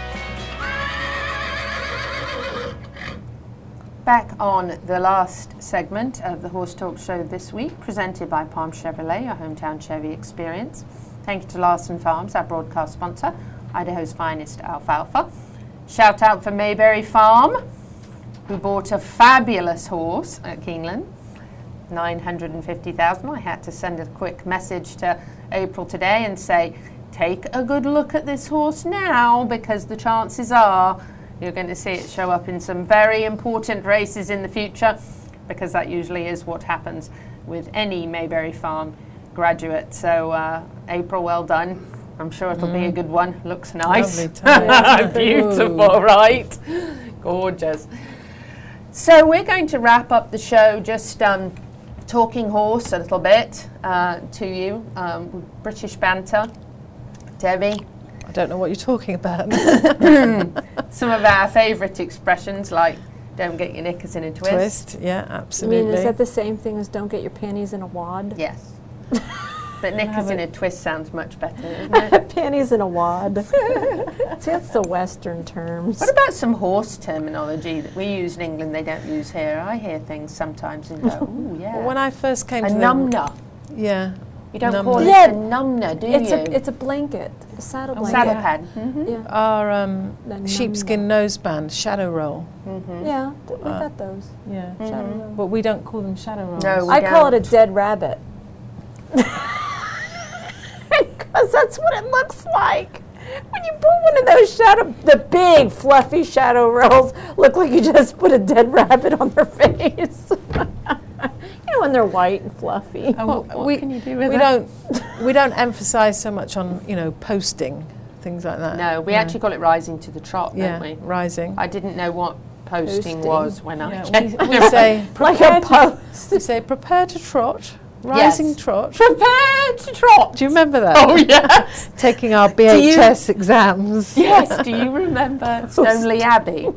Back on the last segment of the Horse Talk Show this week, presented by Palm Chevrolet, your hometown Chevy experience. Thank you to Larson Farms, our broadcast sponsor, Idaho's finest alfalfa. Shout out for Mayberry Farm, who bought a fabulous horse at Keeneland, 950,000. I had to send a quick message to April today and say, take a good look at this horse now because the chances are you're going to see it show up in some very important races in the future because that usually is what happens with any Mayberry Farm graduate. So, uh, April, well done. I'm sure it'll be a Mm. good one. Looks nice. Beautiful, Ooh. right? Gorgeous. So, we're going to wrap up the show just um, talking horse a little bit uh, to you. Um, British banter. Debbie. I don't know what you're talking about. Some of our favourite expressions like don't get your knickers in a twist. Twist, yeah, I absolutely. mean, is that the same thing as don't get your panties in a wad? Yes. But knickers in a twist sounds much better, isn't it? panties in a wad. See, that's the Western terms. What about some horse terminology that we use in England they don't use here? I hear things sometimes and go, oh, yeah. Well, when I first came a to the- numnah. Yeah. You don't Numnah. call it Yeah, a numnah, do it's you? A, it's a blanket, a saddle A blanket. saddle pad. Mhm. Yeah. Our um, sheepskin noseband, shadow roll. Mm-hmm. Yeah, th- we've Uh, got those. Yeah, Shadow roll. but we don't call them shadow rolls. No, we I call it a dead rabbit. Because that's what it looks like. When you put one of those shadow, the big fluffy shadow rolls look like you just put a dead rabbit on their face. you know when they're white and fluffy. Uh, What- what we can you do with we that? don't we don't emphasize so much on you know posting things like that. No, we actually call it rising to the trot, yeah don't we? rising. I didn't know what posting, Posting. was when I Yeah, came. we, we say Like prepare a to- post. we say prepare to trot, rising Yes. trot. Prepare to trot. Do you remember that? Oh, yes. Taking our you- BHS exams. Yes, do you remember Stoneleigh Abbey?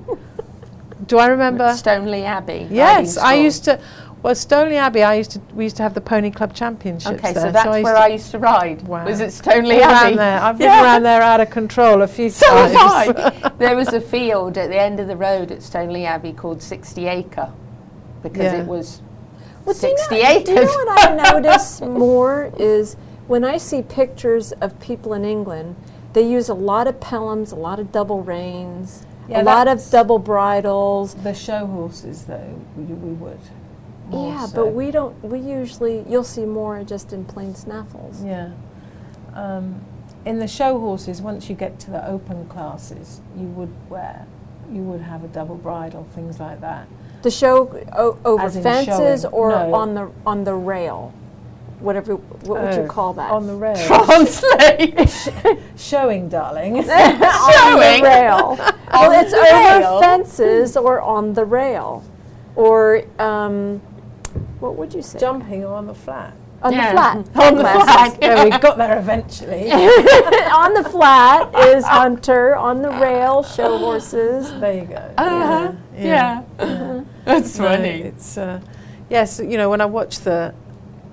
Do I remember? Stoneleigh Abbey. Yes, I used to. Well, Stoneleigh Abbey, I used to. We used to have the Pony Club Championships Okay, there. so that's I where to, I used to ride. Wow. Was it Stoneleigh All Abbey? there. I've been Yeah. around there out of control a few So times. have I. there was a field at the end of the road at Stoneleigh Abbey called 60 Acre because Yeah. it was Well, do you 60 know- acres. Do you know what I notice more is when I see pictures of people in England, they use a lot of Pelhams, a lot of double reins, Yeah, a lot of double bridles. The show horses, though, we, we would. Yeah, but we don't. We usually you'll see more just in plain snaffles. Yeah. Um, in the show horses, once you get to the open classes, you would wear, you would have a double bridle, things like that. The show o- over fences showing, or no. on the on the rail, whatever. What would Oh, you call that? On the rail. Translate. Showing, darling. on the rail. well, it's over fences or on the rail, or um, what would you say? Jumping or on the flat. on Yeah. the flat. On the flat. Yeah, we got there eventually. on the flat is hunter. On the rail, show horses. There you go. Uh-huh. Yeah. That's No, funny. it's uh, yes, you know, when I watch the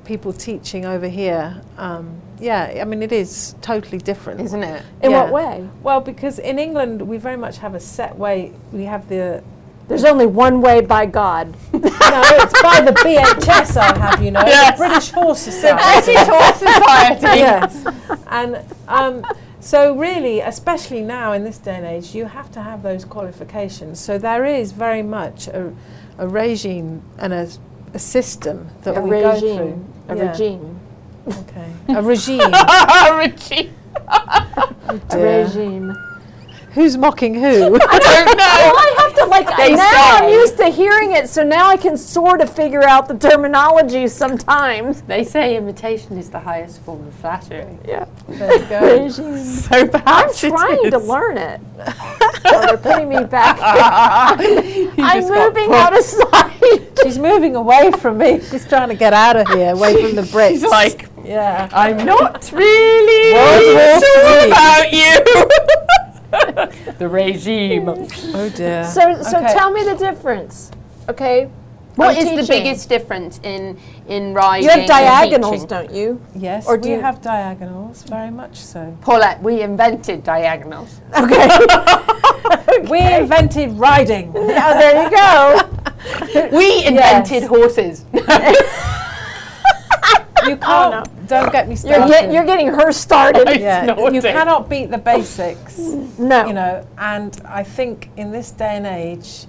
people teaching over here, um, yeah, I mean, it is totally different, Isn't it? In Yeah. what way? Well, because in England we very much have a set way. We have the There's only one way by God. no, it's by the BHS. I have you know Yes. the British Horse Society. British Horse Society. yes, and um, so really, especially now in this day and age, you have to have those qualifications. So there is very much a, a regime and a, a system that A we go regime. through. A Yeah. regime. Okay, a regime. Richie. A regime. Who's mocking who? I don't know. Well, I like They now. I'm used to hearing it, so now I can sort of figure out the terminology sometimes. They say imitation is the highest form of flattery. Yeah. there you go. Regime. So I'm perhaps it trying to learn it. oh, they're putting me back. You I'm just got moving out of sight. She's moving away from me. She's trying to get out of here, away from the Brits. She's like, yeah. I'm not really World sure about you. the regime. Oh dear. So, so Okay. tell me the difference. Okay, What I'm is the biggest difference in in riding? You have diagonals, teaching? don't you? Yes, Or we do you- have diagonals, very much so. Paulette, we invented diagonals. Okay. We invented riding. Oh, there you go. We invented horses. You can't. Don't get me You're, started. get, you're getting her started. yeah, snorting. you cannot beat the basics. No. You know, and I think in this day and age,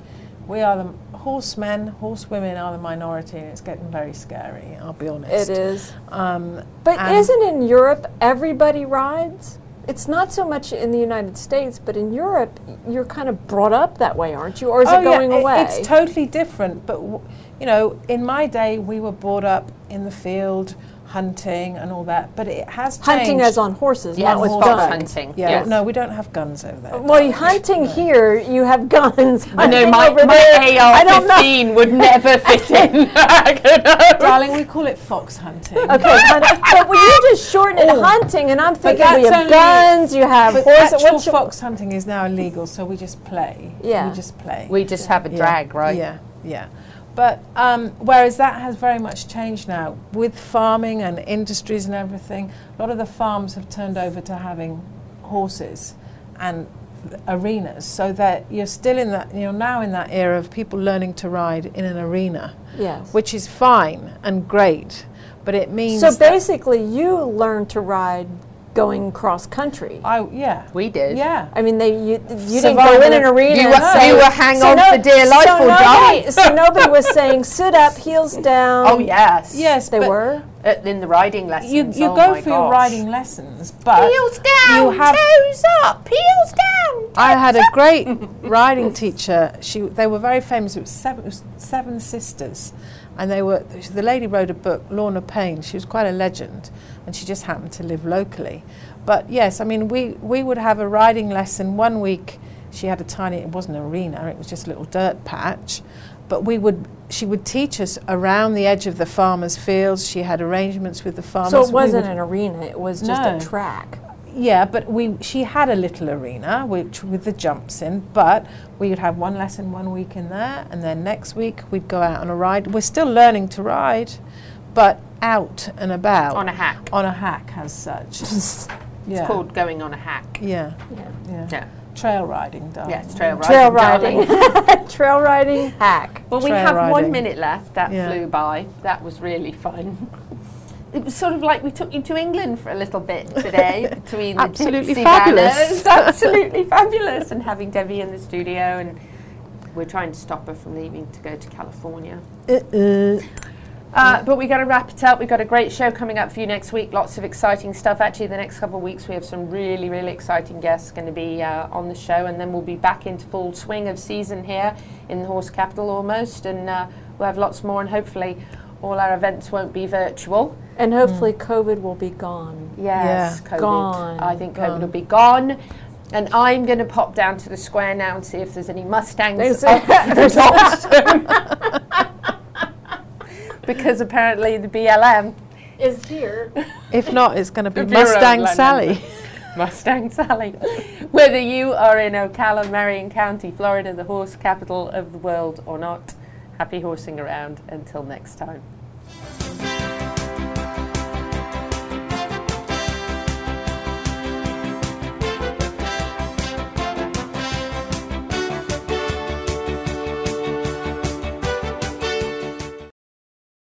we are the horsemen, horsewomen are the minority, and it's getting very scary. I'll be honest. It is. Um, But isn't in Europe everybody rides? It's not so much in the United States, but in Europe, you're kind of brought up that way, aren't you? Or is Oh, it going yeah, away? It's totally different. But w- you know, in my day, we were brought up in the field, hunting and all that. But it has changed. Hunting as on horses, Yes, not with fox guns. hunting. Yeah, yes. no, we don't have guns over there. Well, you hunting here, you have guns. I know my, over my there, I don't know. AR-15 would never fit in. Darling, we call it fox hunting. Okay, hunt- but when you just shorten it oh. hunting, and I'm thinking we have guns, you have horses. actual what's fox hunting is now illegal, so we just play. Yeah. we just play. We just have a Yeah. drag, right? Yeah, yeah. But um, whereas that has very much changed now with farming and industries and everything, a lot of the farms have turned over to having horses and arenas, so that you're still in that. You're now in that era of people learning to ride in an arena, Yes. which is fine and great, but it means So basically, you learn to ride going cross country. I yeah We did. yeah. I mean, they you, you didn't go in an arena. You and were- say- you were hang on for dear life so or nobody, die. So nobody was saying sit up, heels down. Oh, yes. Yes, they but were. Uh, in the riding lessons. You, you oh go for your riding lessons, but Heels down, you have toes up, heels down. I had a great riding teacher. She, they were very famous. It was seven, it was seven sisters, and they were. The lady wrote a book, Lorna Payne. She was quite a legend, and she just happened to live locally. But yes, I mean, we we would have a riding lesson one week. She had a tiny. It wasn't an arena. It was just a little dirt patch. But we would. She would teach us around the edge of the farmers' fields. She had arrangements with the farmers. So it wasn't would- an arena; it was just No. a track. yeah, but we she had a little arena which with the jumps in, but we would have one lesson one week in there, and then next week we'd go out on a ride. We're still learning to ride, but out and about On a hack. on a hack as such. yeah. It's called going on a hack. yeah, yeah, Yeah. Trail riding, darling. Yes, trail riding. Trail riding, trail riding, hack. Well, we Trail have one minute left. That Yeah. flew by. That was really fun. It was sort of like we took you to England for a little bit today between the Absolutely Tipsy fabulous. Absolutely fabulous. And having Debbie in the studio, and we're trying to stop her from leaving to go to California. Uh-uh. Uh, but we've got to wrap it up. We've got a great show coming up for you next week. Lots of exciting stuff. Actually, the next couple of weeks we have some really, really exciting guests going to be uh, on the show, and then we'll be back into full swing of season here in the horse capital almost, and uh, we'll have lots more. And hopefully, all our events won't be virtual. And hopefully, COVID will be gone. Yes, Yeah. COVID. Gone. I think COVID Gone. will be gone. And I'm going to pop down to the square now and see if there's any Mustangs There's- up for adoption. Because apparently the BLM Is here. If not, it's going to be The Bureau of Mustang Sally. Mustang Sally. Whether you are in Ocala, Marion County, Florida, the horse capital of the world, or not, happy horsing around. Until next time.